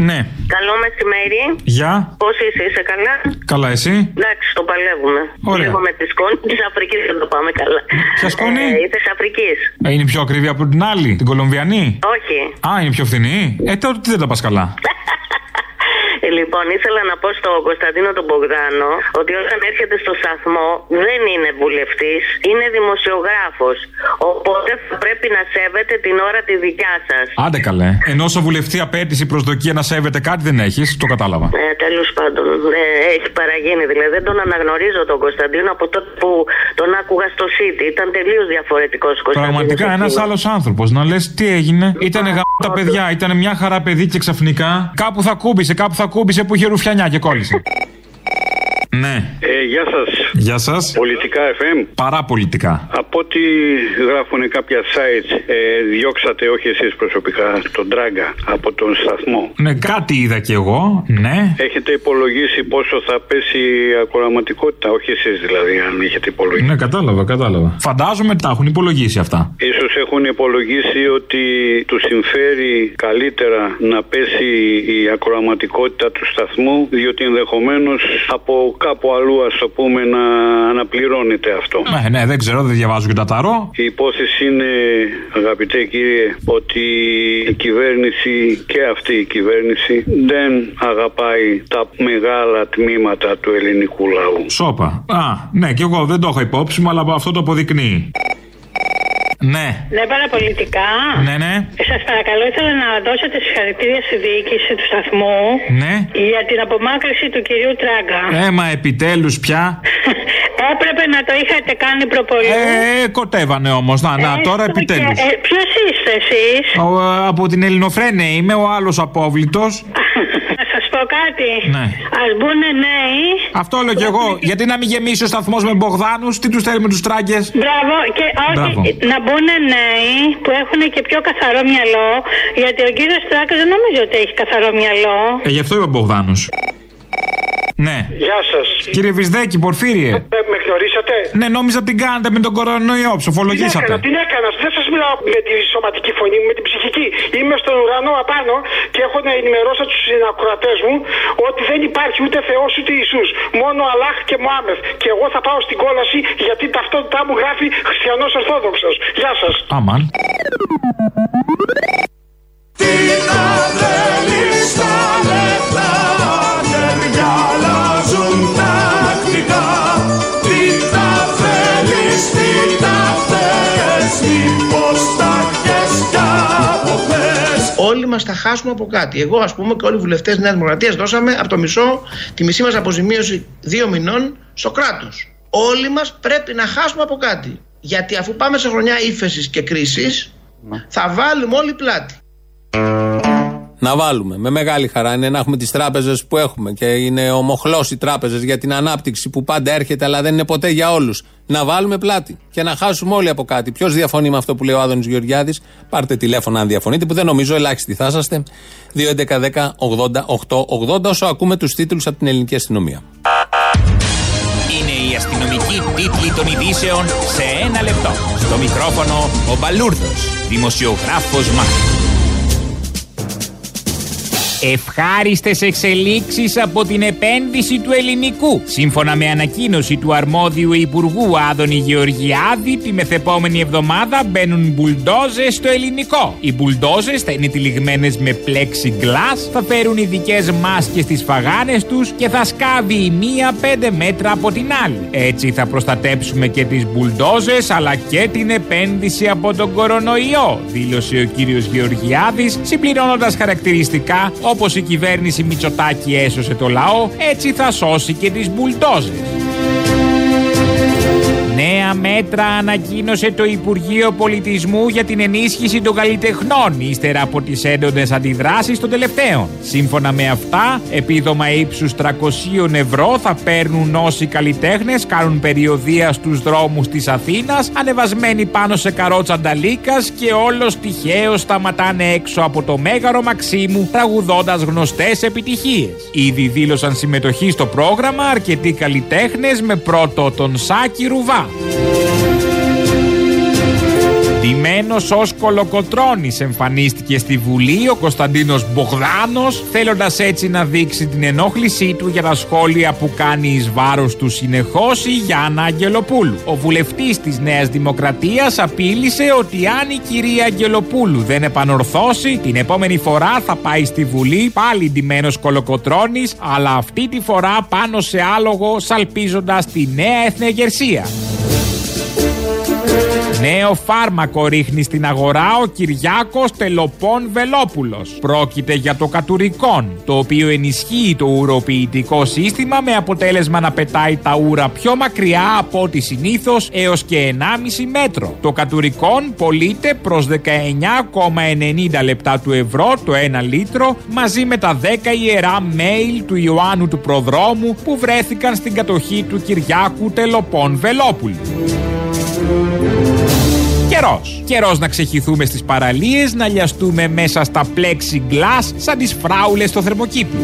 Ναι, Καλό μεσημέρι. γεια. Πώς είσαι, είσαι καλά; Καλά, εσύ; Εντάξει, το παλεύουμε. Ωραία. Λίγο με τη σκόνη της Αφρικής δεν το πάμε καλά. Ποια σκόνη; Ε, της Αφρικής. Ε, Είναι πιο ακριβή από την άλλη, την Κολομβιανή; Όχι. Α, είναι πιο φθηνή; Ε, τότε τι δεν τα πας καλά. Ε, Λοιπόν, ήθελα να πω στον Κωνσταντίνο τον Μπογδάνο ότι όταν έρχεται στο σταθμό δεν είναι βουλευτής, είναι δημοσιογράφος. Οπότε θα πρέπει να σέβεται την ώρα τη δικιά σας. Άντε καλέ. Ενώ όσο βουλευτή απέτηση προσδοκία να σέβεται κάτι δεν έχεις, το κατάλαβα. Ε, Τέλος πάντων, ε, έχει παραγίνει. Δηλαδή δεν τον αναγνωρίζω τον Κωνσταντίνο από τότε που τον άκουγα στο City. Ήταν τελείως διαφορετικός Κωνσταντίνος. Πραγματικά ένας άλλος άνθρωπος να λες τι έγινε. Ήταν γα... τα παιδιά, ήταν μια χαρά παιδί και ξαφνικά κάπου θα κούμπησε, κάπου θα κούμπησε που είχε ρουφιανιά και κόλλησε. Ναι. Ε, γεια σας. Γεια σας. Πολιτικά FM. Παραπολιτικά. Από ό,τι γράφουν κάποια sites, ε, διώξατε όχι εσείς προσωπικά τον Τράγκα από τον σταθμό; Ναι, κάτι είδα κι εγώ. Ναι. Έχετε υπολογίσει πόσο θα πέσει η ακροαματικότητα, όχι εσείς δηλαδή, αν έχετε υπολογίσει. Ναι, κατάλαβα, κατάλαβα. Φαντάζομαι τα έχουν υπολογίσει αυτά. Ίσως έχουν υπολογίσει ότι τους συμφέρει καλύτερα να πέσει η ακροαματικότητα του σταθμού, διότι ενδεχομένως από κάπου αλλού ας το πούμε να αναπληρώνεται αυτό. Ναι, ναι, δεν ξέρω, δεν διαβάζω και τα ταρό. Η υπόθεση είναι, αγαπητέ κύριε, ότι η κυβέρνηση και αυτή η κυβέρνηση δεν αγαπάει τα μεγάλα τμήματα του ελληνικού λαού. Σόπα. Α, ναι, κι εγώ δεν το έχω υπόψη μου, αλλά αυτό το αποδεικνύει. Ναι, Ναι, παραπολιτικά. ναι, ναι, Σας παρακαλώ, ήθελα να δώσετε συγχαρητήρια στη διοίκηση του σταθμού ναι. για την απομάκρυση του κυρίου Τράγκα. Έμα επιτέλους πια. Έπρεπε να το είχατε κάνει προπολού. Ε, κοτεύανε όμως. Να, να, τώρα επιτέλους. Ε, Ποιος είστε εσείς, Από την Ελληνοφρένε είμαι, ο άλλος απόβλητος. Να σα πω κάτι. Ναι. Α μπουν νέοι. Αυτό λέω κι εγώ. Γιατί να μην γεμίσει ο σταθμός με Μπογδάνους, τι τους θέλουμε τους τράγκες. Μπράβο, και όχι, Μπράβο. να μπουν νέοι που έχουν και πιο καθαρό μυαλό. Γιατί ο κύριος Τράγκα δεν νομίζω ότι έχει καθαρό μυαλό. Ε, γι' αυτό είπε Μπογδάνο. Ναι. Γεια σας. Κύριε Βυσδέκη, Πορφύριε. με γνωρίσατε; Ναι, νόμιζα την κάνατε με τον κορονοϊό, ψοφολογήσατε. Τι έκανα, τι έκανα. Δεν σας μιλάω με τη σωματική φωνή μου, με την ψυχική. Είμαι στον ουρανό απάνω και έχω να ενημερώσω τους συνακροατές μου ότι δεν υπάρχει ούτε Θεός ούτε Ιησούς. Μόνο Αλλάχ και Μωάμεθ. Και εγώ θα πάω στην κόλαση γιατί ταυτότητά μου γράφει Χριστιανός Ορθόδοξος. Γεια σας. Αμάν. Τι τα θέλεις μας θα χάσουμε από κάτι. Εγώ, ας πούμε, και όλοι οι βουλευτές της Νέας Δημοκρατίας δώσαμε από το μισό τη μισή μας αποζημίωση δύο μηνών στο κράτος. Όλοι μας πρέπει να χάσουμε από κάτι. Γιατί αφού πάμε σε χρονιά ύφεσης και κρίσης, θα βάλουμε όλοι πλάτη. Να βάλουμε. Με μεγάλη χαρά είναι να έχουμε τις τράπεζες που έχουμε και είναι ομοχλώ οι τράπεζες για την ανάπτυξη που πάντα έρχεται, αλλά δεν είναι ποτέ για όλους. Να βάλουμε πλάτη και να χάσουμε όλοι από κάτι. Ποιος διαφωνεί με αυτό που λέει ο Άδωνης Γεωργιάδης, πάρτε τηλέφωνο αν διαφωνείτε, που δεν νομίζω ελάχιστοι θα είσαστε. 2.11.10.80.880 όσο ακούμε τους τίτλους από την ελληνική αστυνομία. Είναι η αστυνομική τίτλη των ειδήσεων σε ένα λεπτό. Στο μικρόφωνο ο Μπαλούρδος, δημοσιογράφος Μάρκος. Ευχάριστες εξελίξεις από την επένδυση του ελληνικού. Σύμφωνα με ανακοίνωση του αρμόδιου Υπουργού Άδωνη Γεωργιάδη, τη μεθεπόμενη εβδομάδα μπαίνουν μπουλντόζες στο ελληνικό. Οι μπουλντόζες θα είναι τυλιγμένες με plexiglass, θα φέρουν ειδικές μάσκες στις φαγάνες τους και θα σκάβει η μία 5 μέτρα από την άλλη. Έτσι θα προστατέψουμε και τις μπουλντόζες αλλά και την επένδυση από τον κορονοϊό, δήλωσε ο κύριος Γεωργιάδης, συμπληρώνοντας χαρακτηριστικά όπως η κυβέρνηση Μητσοτάκη έσωσε το λαό, έτσι θα σώσει και τις μπουλντόζες. Νέα μέτρα ανακοίνωσε το Υπουργείο Πολιτισμού για την ενίσχυση των καλλιτεχνών ύστερα από τις έντονες αντιδράσεις των τελευταίων. Σύμφωνα με αυτά, επίδομα ύψους 300 ευρώ θα παίρνουν όσοι καλλιτέχνες κάνουν περιοδία στους δρόμους της Αθήνας ανεβασμένοι πάνω σε καρότσα νταλίκας και όλος τυχαίως σταματάνε έξω από το Μέγαρο Μαξίμου τραγουδώντας γνωστές επιτυχίες. Ήδη δήλωσαν συμμετοχή στο πρόγραμμα αρκετοί καλλιτέχνες με πρώτο τον Σάκη Ρουβά. Ντυμένο ως κολοκοτρόνη εμφανίστηκε στη Βουλή ο Κωνσταντίνος Μπογδάνος, θέλοντας έτσι να δείξει την ενόχλησή του για τα σχόλια που κάνει εις βάρος του συνεχώς η Γιάννα Αγγελοπούλου. Ο βουλευτής της Νέας Δημοκρατίας απείλησε ότι αν η κυρία Αγγελοπούλου δεν επανορθώσει, την επόμενη φορά θα πάει στη Βουλή πάλι ντυμένος κολοκοτρόνη, αλλά αυτή τη φορά πάνω σε άλογο σαλπίζοντας τη νέα εθνεγερσία. Νέο φάρμακο ρίχνει στην αγορά ο Κυριάκος Τελοπών Βελόπουλος. Πρόκειται για το κατουρικόν, το οποίο ενισχύει το ουροποιητικό σύστημα με αποτέλεσμα να πετάει τα ούρα πιο μακριά από ό,τι συνήθως έως και 1,5 μέτρο. Το κατουρικόν πωλείται προς 19,90 λεπτά του ευρώ το 1 λίτρο μαζί με τα 10 ιερά mail του Ιωάννου του Προδρόμου που βρέθηκαν στην κατοχή του Κυριάκου Τελοπών Βελόπουλου. Καιρός. Καιρός να ξεχυθούμε στις παραλίες, να λιαστούμε μέσα στα plexiglass σαν τις φράουλες στο θερμοκήπιο.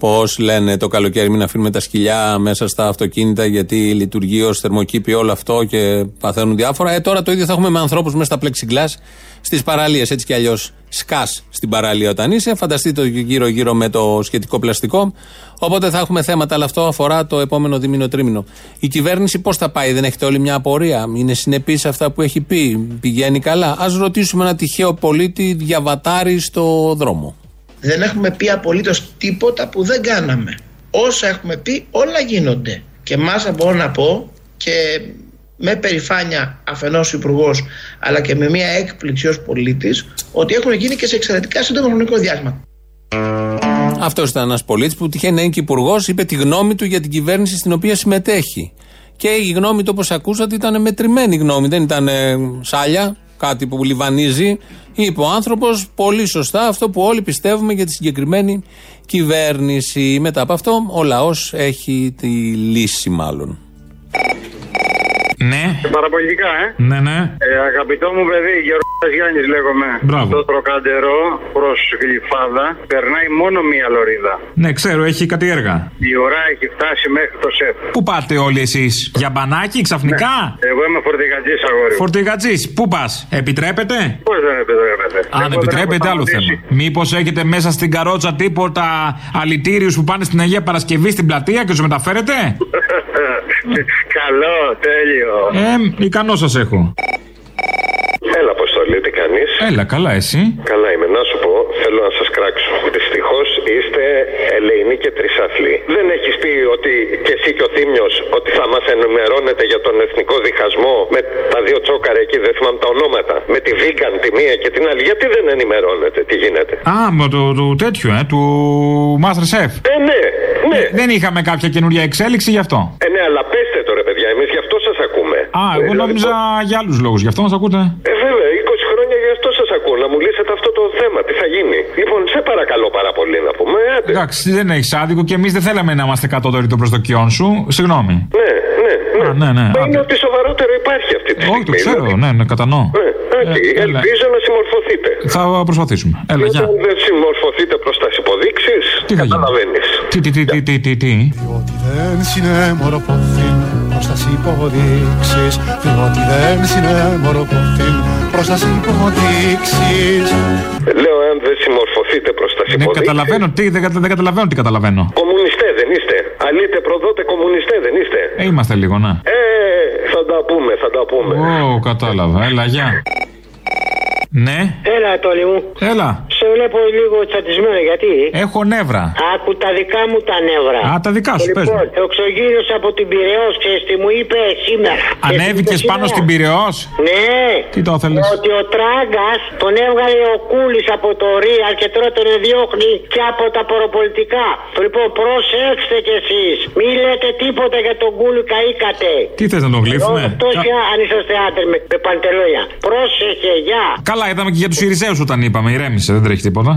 Πώς λένε το καλοκαίρι, μην αφήνουμε τα σκυλιά μέσα στα αυτοκίνητα γιατί λειτουργεί ως θερμοκήπιο όλο αυτό και παθαίνουν διάφορα. Ε, τώρα το ίδιο θα έχουμε με ανθρώπους μέσα στα plexiglass στις παραλίες. Έτσι κι αλλιώς σκάς στην παραλία όταν είσαι. Φανταστείτε το γύρω-γύρω με το σχετικό πλαστικό. Οπότε θα έχουμε θέματα, αλλά αυτό αφορά το επόμενο δίμηνο τρίμηνο. Η κυβέρνηση πώς θα πάει, δεν έχετε όλη μια απορία. Είναι συνεπής σε αυτά που έχει πει. Πηγαίνει καλά. Α ρωτήσουμε ένα τυχαίο πολίτη διαβατάρι στο δρόμο. Δεν έχουμε πει απολύτως τίποτα που δεν κάναμε. Όσα έχουμε πει, όλα γίνονται. Και μάσα μπορώ να πω και με περηφάνεια αφενός υπουργός, αλλά και με μια έκπληξη ως πολίτης ότι έχουν γίνει και σε εξαιρετικά σύντομο χρονικό διάστημα. Αυτός ήταν ένας πολίτης που τυχαίνει να είναι και υπουργός, είπε τη γνώμη του για την κυβέρνηση στην οποία συμμετέχει. Και η γνώμη του, όπως ακούσατε, ήταν μετρημένη γνώμη. Δεν ήταν ε, σάλια, κάτι που λιβανίζει. Είπε ο άνθρωπος πολύ σωστά αυτό που όλοι πιστεύουμε για τη συγκεκριμένη κυβέρνηση. Μετά από αυτό, ο λαός έχει τη λύση, μάλλον. Ναι. Παραπολιτικά, ε. Ναι, ναι. ε αγαπητό μου παιδί, Γεωργιάς Γιάννης λέγομαι. Μπράβο. Το τροκαντερό προς Γλυφάδα περνάει μόνο μία λωρίδα. Ναι, ξέρω, έχει κάτι έργα. Η ώρα έχει φτάσει μέχρι το ΣΕΦ. Πού πάτε όλοι εσείς, Για μπανάκι, ξαφνικά; Εγώ είμαι φορτηγατζής αγόρι. Φορτηγατζής, πού πας, επιτρέπετε; Πώς δεν επιτρέπεται. Αν Εγώ δεν επιτρέπετε, έχω άλλο σταματήσει. θέμα. Μήπως έχετε μέσα στην καρότσα τίποτα αλητήριους που πάνε στην Αγία Παρασκευή στην πλατεία και τους μεταφέρετε; Καλό, τέλειο. Ε, ικανό σας έχω. Έλα, Αποστολή, τι κάνεις; Έλα, καλά, εσύ; Καλά είμαι. Να σου πω, θέλω να σας κράξω. Δυστυχώ είστε ελεηνοί και τρισάθλοι. Δεν έχεις πει ότι και εσύ και ο Θήμιος ότι θα μας ενημερώνετε για τον εθνικό διχασμό με τα δύο τσόκαρα εκεί, δεν θυμάμαι τα ονόματα. Με τη Βίγκαν τη μία και την άλλη. Γιατί δεν ενημερώνετε, τι γίνεται; Α, με το, το τέτοιο, ε, του Master Chef. Ε, ναι, ναι. Δεν είχαμε κάποια καινούργια εξέλιξη γι' αυτό. Ε, ναι, αλλά πέστε το ρε παιδιά, εμείς γι' αυτό σας ακούμε. Α, εγώ νόμιζα για άλλους λόγους. Γι' αυτό μας ακούτε. Ε, βέβαια, 20 χρόνια γι' αυτό σα ακούω. Να μου λύσετε αυτό το θέμα, τι θα γίνει. Λοιπόν, σε παρακαλώ πάρα πολύ να πούμε. Άντε. Εντάξει, δεν έχεις άδικο και εμείς δεν θέλαμε να είμαστε κατώτεροι των προσδοκιών σου. Συγγνώμη. Ναι, ναι, ναι. Α, ναι, ναι. Μα είναι ότι σοβαρότερο υπάρχει αυτή τη στιγμή. Όχι, το ξέρω, ναι, ναι, κατανοώ. Ναι, έτσι, Ε, έλα. ελπίζω να συμμορφωθείτε. Θα προσπαθήσουμε. Έλα, Και γεια. Όταν δεν συμμορφωθείτε προς τι υποδείξεις, Τι θα γίνει; καταλαβαίνεις. Τι, τι, τι, τι, τι, τι, τι; Δεν συνέμορφωθήν προς τας υποδείξεις Διότι δεν συνέμορφωθήν προς τας υποδείξεις Λέω, αν δεν συμμορφωθείτε προ τα Ναι, υποδείξει. καταλαβαίνω τι, δεν, κατα- δεν καταλαβαίνω τι καταλαβαίνω. Κομμουνιστέ δεν είστε. Αλείτε προδότε κομμουνιστέ δεν είστε. Ε, είμαστε λίγο, ναι. Ε, θα τα πούμε, θα τα πούμε. Ω, κατάλαβα. Έλα, γεια. Ναι, Έλα, Τόλι μου. έλα. Σε βλέπω λίγο τσατισμένο, γιατί; Έχω νεύρα. Άκου τα δικά μου τα νεύρα. Α, τα δικά σου, πες Λοιπόν, μου. ο Ξογύριος από την Πυραιός, ξέρεις τι μου είπε σήμερα. Ανέβηκες Ξέρεις τι πάνω σήμερα; στην Πυραιός; Ναι. Τι το θέλεις; Ότι ο Τράγκας τον έβγαλε ο Κούλης από το Ρία και τώρα τον διώχνει και από τα παροπολιτικά. Λοιπόν, προσέξτε κι εσείς. Μην λέτε τίποτα για τον Κούλη, καήκατε. Τι θες να τον γλύφουμε; Εκτός και αν είσαστε άντρες με, με παντελόνια. Πρόσεχε, γεια. Καλά, είδαμε και για τους Ιριζέους όταν είπαμε. Ηρέμησε, δεν τρέχει τίποτα.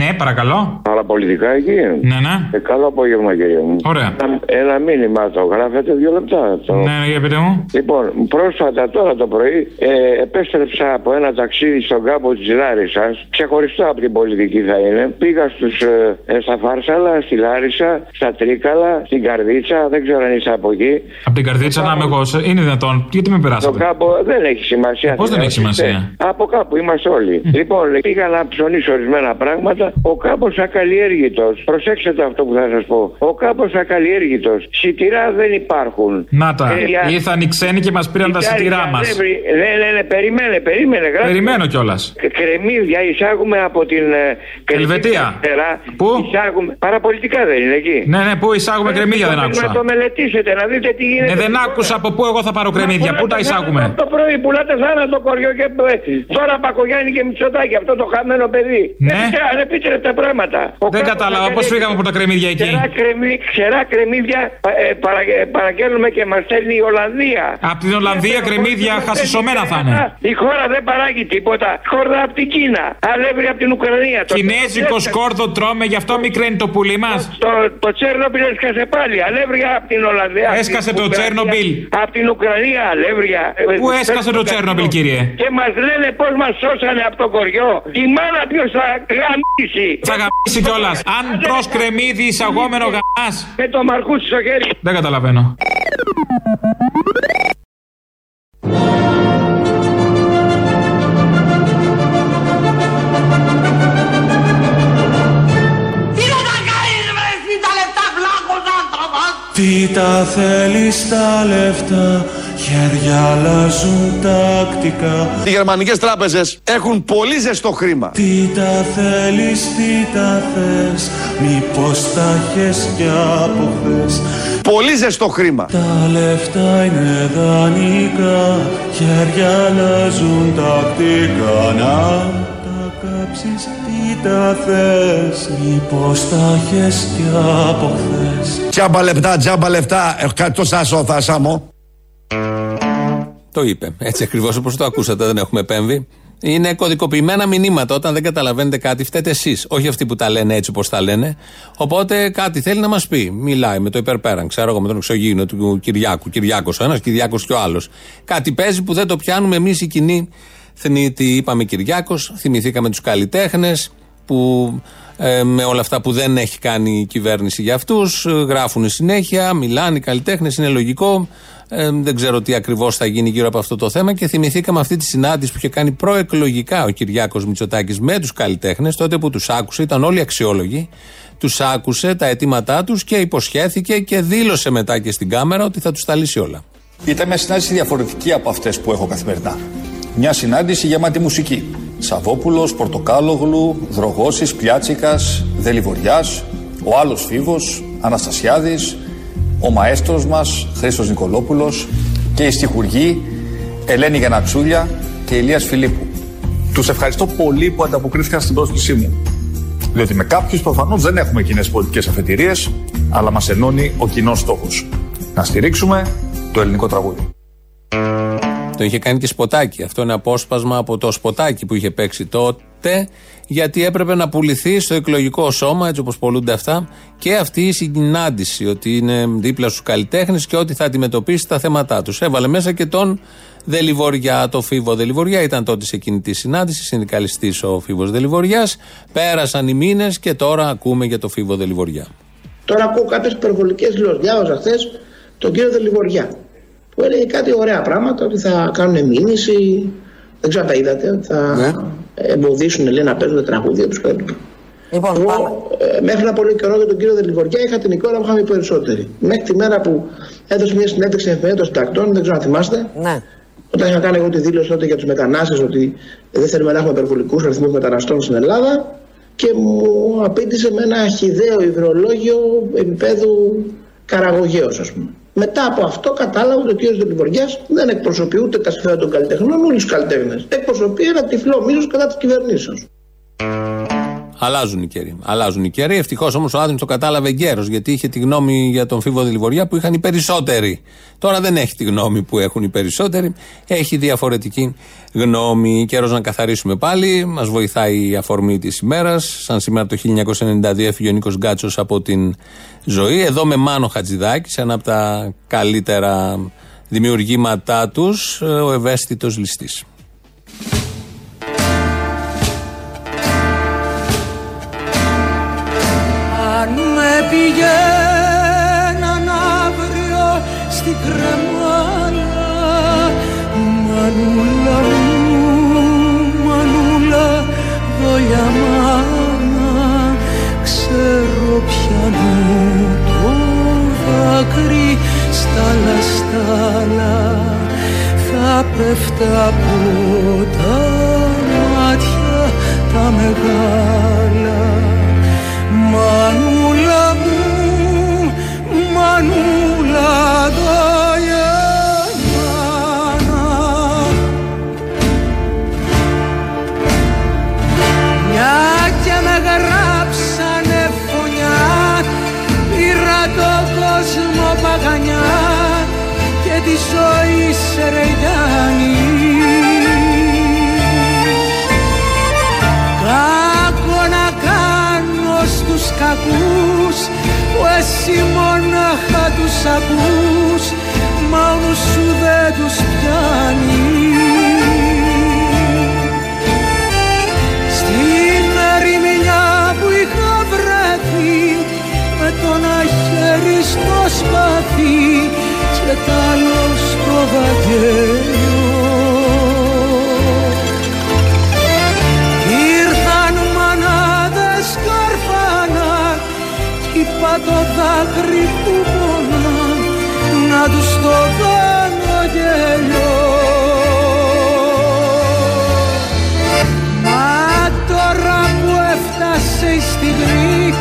Ναι, παρακαλώ. Παραπολιτικά εκεί. Ναι, ναι. Ε, καλό απόγευμα, κύριε μου. Ωραία. Ένα, ένα μήνυμα το γράφετε δύο λεπτά. Το... Ναι, ναι, για πείτε μου. Λοιπόν, πρόσφατα τώρα το πρωί ε, επέστρεψα από ένα ταξίδι στον κάμπο της Λάρισας. Ξεχωριστό από την πολιτική θα είναι. Πήγα στους, ε, ε, στα Φάρσαλα, στη Λάρισα, στα Τρίκαλα, στην Καρδίτσα. Δεν ξέρω αν είσαι από εκεί. Από την καρδίτσα να είμαι εγώ. σε- Είναι δυνατόν. Γιατί με Το περάσατε. κάμπο δεν έχει σημασία. Πώς δεν έχει σημασία; Από κάπου είμαστε όλοι. Λοιπόν, πήγα να ψωνίσω ορισμένα πράγματα. Ο κάμπος ακαλλιέργητος. Προσέξτε το αυτό που θα σας πω. Ο κάμπος ακαλλιέργητος. Σιτηρά δεν υπάρχουν. Να τα. Ε, για- Ήρθαν οι ξένοι και μας πήραν τα Κοιτάξτε, σιτηρά μας. δεν βρει- Ναι, ναι, ναι, περίμενε, περίμενε. γράψτε. Περιμένω κιόλας. Κρεμμύδια εισάγουμε από την. ε, Ελβετία. Αριστερά. Πού; Εισάγουμε. Παραπολιτικά δεν είναι εκεί. Ναι, ναι, πού εισάγουμε κρεμμύδια δεν Να άκουσα. το μελετήσετε, να δείτε τι γίνεται. Ναι, δεν άκουσα από πού εγώ θα πάρω κρεμμύδια. Πού τα εισάγουμε; Το πρωί πουλάτε θάνατο κοριό και ε, τώρα Πακογιάννη και Μητσοτάκη, αυτό το χαμένο παιδί. Ναι. Ε, Ανεπίτρεπτα πράγματα. Ο Δεν κάπως κατάλαβα θα πώ λέει- φύγαμε από τα κρεμμύδια εκεί. Ξερά, κρεμμύ, ξερά κρεμμύδια ε, παρα, ε, παραγγέλνουμε και μα στέλνει η Ολλανδία. Από την Ολλανδία κρεμμύδια χασισωμένα θα είναι. Η χώρα δεν παράγει τίποτα. Χώρα από την Κίνα. Αλεύρι από την Ουκρανία. Το- Κινέζικο σκόρδο τρώμε, γι' αυτό μικραίνει το πουλί μα. Το, το Τσέρνομπιλ έσκασε πάλι. Αλεύρια από την Ολλανδία. από Έσκασε την το Ουκρανία, Τσέρνομπιλ. Από την Ουκρανία αλεύρια. Πού έσκασε το Τσέρνομπιλ, κύριε. Και μα λένε πώ μα σώσανε από το κοριό. Τη μάνα ποιο θα γαμίσει. Θα γαμίσει κιόλας. Αν τρώ κρεμμύδι εισαγόμενο γαμάς. Με το μαρκούτσι στο χέρι. Δεν καταλαβαίνω. Τι τα θέλεις τα λεφτά, χέρια αλλάζουν τακτικά. Οι γερμανικές τράπεζες έχουν πολύ ζεστό χρήμα. Τι τα θέλεις, τι τα θες, μήπως τα έχεις κι από χθες. Πολύ ζεστό χρήμα. Τα λεφτά είναι δανεικά, χέρια αλλάζουν τακτικά. Να τα κάψεις, τι τα θες, μήπως τα έχεις κι από χθες. Τζάμπα λεπτά, τζάμπα λεπτά. Ε, κάτι το σάσο θα σάμω. Το είπε. Έτσι ακριβώς όπως το ακούσατε, δεν έχουμε επέμβει. Είναι κωδικοποιημένα μηνύματα. Όταν δεν καταλαβαίνετε κάτι, φταίτε εσείς. Όχι αυτοί που τα λένε έτσι όπως τα λένε. Οπότε κάτι θέλει να μας πει. Μιλάει με το υπερπέραν, ξέρω εγώ, με τον εξωγήινο του Κυριάκου. Κυριάκος ο ένας, Κυριάκος και ο άλλος. Κάτι παίζει που δεν το πιάνουμε εμείς οι κοινοί θνήτη. Είπαμε Κυριάκος, θυμηθήκαμε τους καλλιτέχνες που ε, με όλα αυτά που δεν έχει κάνει η κυβέρνηση για αυτούς. Γράφουν συνέχεια, μιλάνε οι καλλιτέχνες, είναι λογικό. Ε, δεν ξέρω τι ακριβώς θα γίνει γύρω από αυτό το θέμα και θυμηθήκαμε αυτή τη συνάντηση που είχε κάνει προεκλογικά ο Κυριάκος Μητσοτάκης με τους καλλιτέχνες, τότε που τους άκουσε, ήταν όλοι αξιόλογοι. Τους άκουσε τα αιτήματά τους και υποσχέθηκε και δήλωσε μετά και στην κάμερα ότι θα τους τα λύσει όλα. Ήταν μια συνάντηση διαφορετική από αυτές που έχω καθημερινά. Μια συνάντηση γεμάτη μουσική. Σαββόπουλος, Πορτοκάλογλου, Δρογόσης, Πλιάτσικας, Δελιβοριάς, ο άλλος Φίβος, Αναστασιάδης, ο μαέστρος μας, Χρήστος Νικολόπουλος και η στιχουργοί Ελένη Γενατσούλια και Ηλίας Φιλίππου. Τους ευχαριστώ πολύ που ανταποκρίθηκαν στην πρόσκλησή μου. Διότι με κάποιους προφανώς δεν έχουμε κοινές πολιτικές αφετηρίες, αλλά μας ενώνει ο κοινός στόχος. Να στηρίξουμε το ελληνικό τραγούδι. Το είχε κάνει και σποτάκι. Αυτό είναι απόσπασμα από το σποτάκι που είχε παίξει τότε, γιατί έπρεπε να πουληθεί στο εκλογικό σώμα, έτσι όπως πολλούνται αυτά, και αυτή η συνάντηση, ότι είναι δίπλα στους καλλιτέχνες και ότι θα αντιμετωπίσει τα θέματα τους. Έβαλε μέσα και τον Δελιβοριά, το Φίβο Δελιβοριά, ήταν τότε σε εκείνη τη συνάντηση, συνδικαλιστής ο Φίβος Δελιβοριάς. Πέρασαν οι μήνες και τώρα ακούμε για το Φίβο Δελιβοριά. Τώρα ακούω κάποιες υπερβολικές δηλώσεις. Διάβαζα χθες τον κύριο Δελιβοριά που έλεγε κάτι ωραία πράγματα, ότι θα κάνουν μήνυση, δεν ξέρω αν τα είδατε, ότι θα Ναι. Εμποδίσουν λέει, να παίζουν τα τραγούδια τους κλπ. Λοιπόν, Εγώ, ε, μέχρι ένα πολύ καιρό για τον κύριο Δελιβοριά είχα την εικόνα που είχαμε οι περισσότεροι. Μέχρι τη μέρα που έδωσε μια συνέντευξη εφημερίδα των συντακτών, δεν ξέρω αν θυμάστε. Ναι. Όταν είχα κάνει εγώ τη δήλωση τότε για τους μετανάστες ότι δεν θέλουμε να έχουμε υπερβολικούς αριθμούς μεταναστών στην Ελλάδα και μου απήντησε με ένα χιδαίο υδρολόγιο επίπεδου καραγωγέως, ας πούμε. Μετά από αυτό κατάλαβα ότι ο κ. Δελιβοριά δεν εκπροσωπεί ούτε τα συμφέροντα των καλλιτεχνών, ούτε τους καλλιτέχνες. Εκπροσωπεί ένα τυφλό μίσος κατά της κυβερνήσεως. Αλλάζουν οι καιροί. Αλλάζουν οι καιροί. Ευτυχώς όμως ο Άδωνης το κατάλαβε γέρος, γιατί είχε τη γνώμη για τον Φίβο Δελιβοριά που είχαν οι περισσότεροι. Τώρα δεν έχει τη γνώμη που έχουν οι περισσότεροι. Έχει διαφορετική γνώμη. Καιρός να καθαρίσουμε πάλι. Μας βοηθάει η αφορμή της ημέρας. Σαν σήμερα το 1992 έφυγε ο Νίκος Γκάτσος από την ζωή. Εδώ με Μάνο Χατζηδάκης, σε ένα από τα καλύτερα δημιουργήματά τους, ο ευαίσθητος ληστής. Πηγαίναν αύριο στην κρεμάλα. Μανούλα μου, μανούλα, δόλια μάνα Ξέρω πιανού το δάκρυ στα λαστάλα. Θα πέφτα από τα μάτια τα μεγάλα εσύ μονάχα τους ακούς Μα ο νους σου δεν τους πιάνει. Στην ερημιά που είχα βρεθεί Με το ένα χέρι στο σπαθί Και τ' άλλο στο βαγγέλιο δάκρυ που πονά Να τους το κάνω γέλιο. Μα τώρα που έφτασε η στιγμή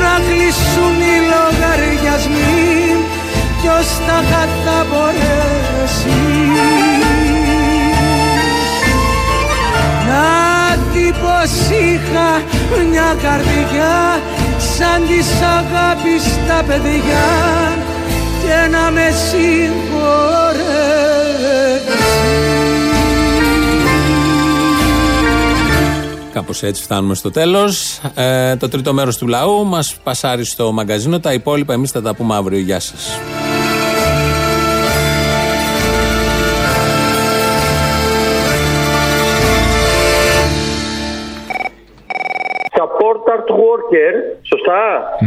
Να κλείσουν οι λογαριασμοί Ποιος τα θα μπορέσει. Να δει πως είχα μια καρδιά σαν της αγάπης τα παιδιά και να με συγχωρέσει. Κάπως έτσι φτάνουμε στο τέλος. Ε, το τρίτο μέρος του λαού μας πασάρει στο μαγκαζίνο. Τα υπόλοιπα εμείς θα τα πούμε αύριο. Γεια σας. Support art worker, σωστά;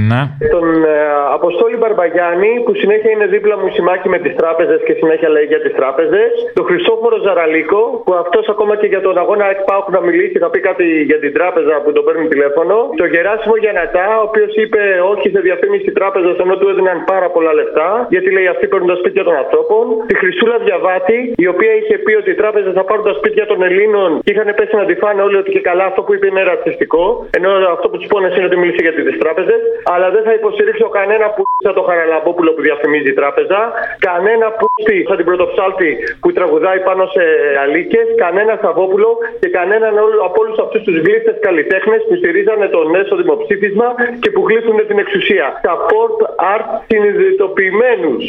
Ναι. Τον ε, Αποστόλη Μπαρμπαγιάννη, που συνέχεια είναι δίπλα μου σημάκι με τις τράπεζες και συνέχεια λέει για τις τράπεζες. Τον Χριστόφορο Ζαραλίκο, που αυτός ακόμα και για τον αγώνα ΕΚΠΑΟΚ να μιλήσει, θα πει κάτι για την τράπεζα που τον παίρνει τηλέφωνο. Τον Γεράσιμο Γιανατά, ο οποίος είπε όχι σε διαφήμιση τράπεζα ενώ του έδιναν πάρα πολλά λεφτά, γιατί λέει αυτοί παίρνουν τα σπίτια των ανθρώπων. Τη Χριστούλα Διαβάτη, η οποία είχε πει ότι οι τράπεζε θα πάρουν τα σπίτια των Ελλήνων και είχαν πέσει να τη φάνε όλοι ότι και καλά αυτό που είπε είναι ρατσιστικό. Ενώ αυτό που τους πόνε είναι ότι μίλησε για τις τράπεζες. Αλλά δεν θα υποστηρίξω κανένα που σαν το Χαραλαμπόπουλο που διαφημίζει η τράπεζα. Κανένα που σαν την πρωτοψάλτη που τραγουδάει πάνω σε αλίκε. Κανένα Σαββόπουλο και κανέναν όλο- από όλους αυτούς τους γλύφτε καλλιτέχνες που στηρίζανε το έσω δημοψήφισμα και που γλύφουν την εξουσία. Support art συνειδητοποιημένους.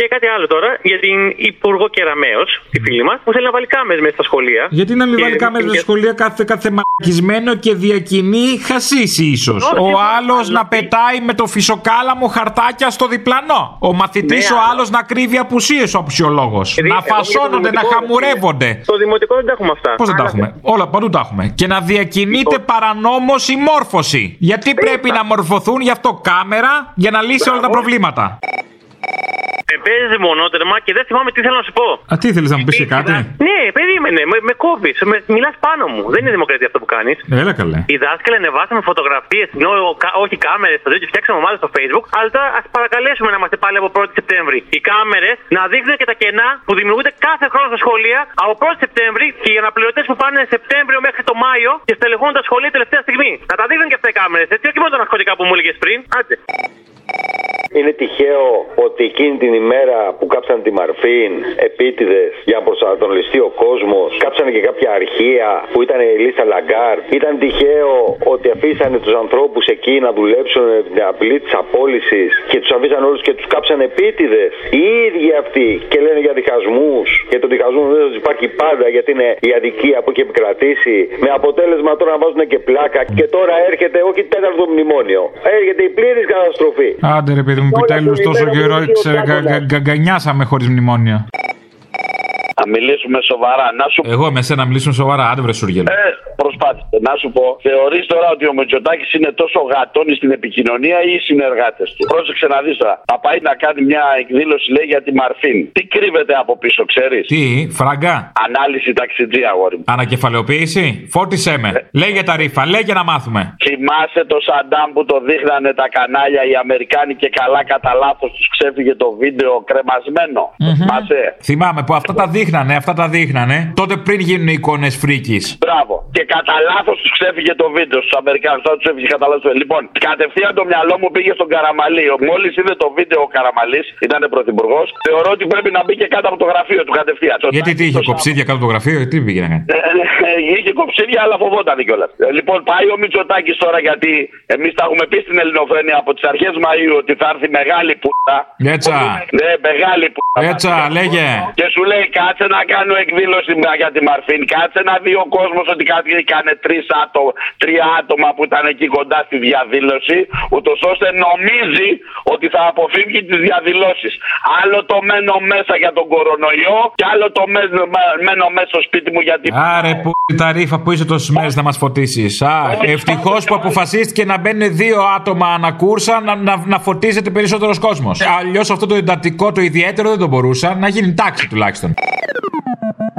Και κάτι άλλο τώρα για την Υπουργό Κεραμαίο, τη φίλη μας, που θέλει να βάλει κάμερες μέσα στα σχολεία. Γιατί να μην Και βάλει κάμερες στα και- σχολεία κάθε, κάθε μαρκισμένο και διακινεί χασίσει ίσως. Ο άλλος να πετάει με το φυσοκάλαμο χαρτάκια στο διπλανό. Ο μαθητής Ναι, ο αλλά- άλλος να κρύβει απουσίες ο απουσιολόγο. Δηλαδή, Να εγώ για το φασώνονται, να δημοτικό, χαμουρεύονται. Στο δημοτικό δεν τα έχουμε αυτά. Πώς δεν τα Αλλά- έχουμε; Όλα παντού τα έχουμε. Και να διακινείται παρανόμως η μόρφωση. Γιατί πρέπει να μορφωθούν γι' αυτό κάμερα για να λύσει όλα τα προβλήματα. Με παίζει μονότερμα και δεν θυμάμαι τι θέλω να σου πω. Α, τι θέλεις να μου πεις και κάτι; Ναι, περίμενε, με, με κόβεις. Με, Μιλάς πάνω μου. Δεν είναι δημοκρατία αυτό που κάνεις. Έλα καλέ. Οι δάσκαλοι ανεβάσαμε φωτογραφίες, όχι κάμερες, στο και φτιάξαμε ομάδες στο Facebook. Αλλά τώρα ας παρακαλέσουμε να είμαστε πάλι από 1η Σεπτέμβρη. Οι κάμερες να δείχνουν και τα κενά που δημιουργούνται κάθε χρόνο στα σχολεία από 1η Σεπτέμβρη και οι αναπληρωτές που πάνε Σεπτέμβριο μέχρι το Μάιο και στελεχώνουν τα σχολεία τελευταία στιγμή. Να τα δείχνουν και αυτά οι κάμερες, έτσι, όχι μόνο τα ναρκωτικά που μου έλεγες πριν. Άντε. Είναι τυχαίο ότι εκείνη την ημέρα που κάψαν τη Μαρφίν επίτηδες για να προσανατολιστεί ο κόσμος, κάψανε και κάποια αρχεία που ήταν η λίστα Λαγκάρντ. Ήταν τυχαίο ότι αφήσανε τους ανθρώπους εκεί να δουλέψουν την απειλή της απόλυσης και τους αφήσαν όλους και τους κάψαν επίτηδες. Οι ίδιοι αυτοί και λένε για διχασμούς και το διχασμό δεν υπάρχει πάντα γιατί είναι η αδικία που έχει επικρατήσει. Με αποτέλεσμα τώρα να βάζουν και πλάκα και τώρα έρχεται όχι τέταρτο μνημόνιο. Έρχεται η πλήρης καταστροφή. Άντε ρε παιδί μου, επιτέλους τόσο καιρό ξε- γα- γα- γκαγκανιάσαμε χωρίς μνημόνια. Να μιλήσουμε σοβαρά. Να σου Εγώ με σένα να μιλήσουμε σοβαρά, άντε βρε Σούργελ. Ε, προσπάθησε. Να σου πω, θεωρείς τώρα ότι ο Μητσοτάκης είναι τόσο γατόνι στην επικοινωνία ή οι συνεργάτες του; Πρόσεξε να δεις τώρα. Θα πάει να κάνει μια εκδήλωση, λέει, για τη Μαρφίν. Τι κρύβεται από πίσω, ξέρεις; Τι, φραγκά. Ανάλυση ταξιτζή, αγόρι μου. Ανακεφαλαιοποίηση; Φώτισέ με. Λέγε τα ρήφα, λέγε να μάθουμε. Θυμάσαι το Σαντάμ που το δείχνανε τα κανάλια οι Αμερικάνοι και καλά κατά λάθος τους ξέφυγε το βίντεο κρεμασμένο; Θυμάσαι; Θυμάμαι που αυτά τα δείχνανε, αυτά τα δείχνανε. Τότε πριν γίνουν εικόνες φρίκης. Μπράβο. Και κατά λάθος τους ξέφυγε το βίντεο στους Αμερικάνους. Τώρα τους έφυγε κατά λάθο. Λοιπόν, κατευθείαν το μυαλό μου πήγε στον Καραμαλή. Μόλις είδε το βίντεο ο Καραμαλής, ήταν πρωθυπουργός, θεωρώ ότι πρέπει να μπει και κάτω από το γραφείο του κατευθείαν. Γιατί τι είχε κοψίδια κάτω από το γραφείο, τι πήγε να κάνει. Ε, ε, Είχε κοψίδια, αλλά φοβόταν κιόλας. Λοιπόν, πάει ο Μητσοτάκης τώρα γιατί εμείς τα έχουμε πει στην Ελληνοφρένεια από τις αρχές Μαΐου ότι θα έρθει μεγάλη πούτα. Έτσι. Ναι, μεγάλη πούτα. Έτσι, λέγε. Και σου λέει κάτσε να κάνω εκδήλωση για τη Μαρφίν. Κάτσε να δει ο κόσμος ότι κάτι έκανε τρεις άτομα, τρία άτομα που ήταν εκεί κοντά στη διαδήλωση, ούτως ώστε νομίζει ότι θα αποφύγει τις διαδηλώσεις. Άλλο το μένω μέσα για τον κορονοϊό και άλλο το μένω, μένω μέσα στο σπίτι μου γιατί. Άρε που τα ρήφα που είσαι τόσες μέρες να μας φωτίσεις. Α, ευτυχώς που αποφασίστηκε να μπαίνουν δύο άτομα ανακούρσα να, να, να φωτίζεται περισσότερος κόσμος. Αλλιώς αυτό το εντατικό, το ιδιαίτερο δεν το μπορούσα να γίνει τάξη τουλάχιστον. Thank you.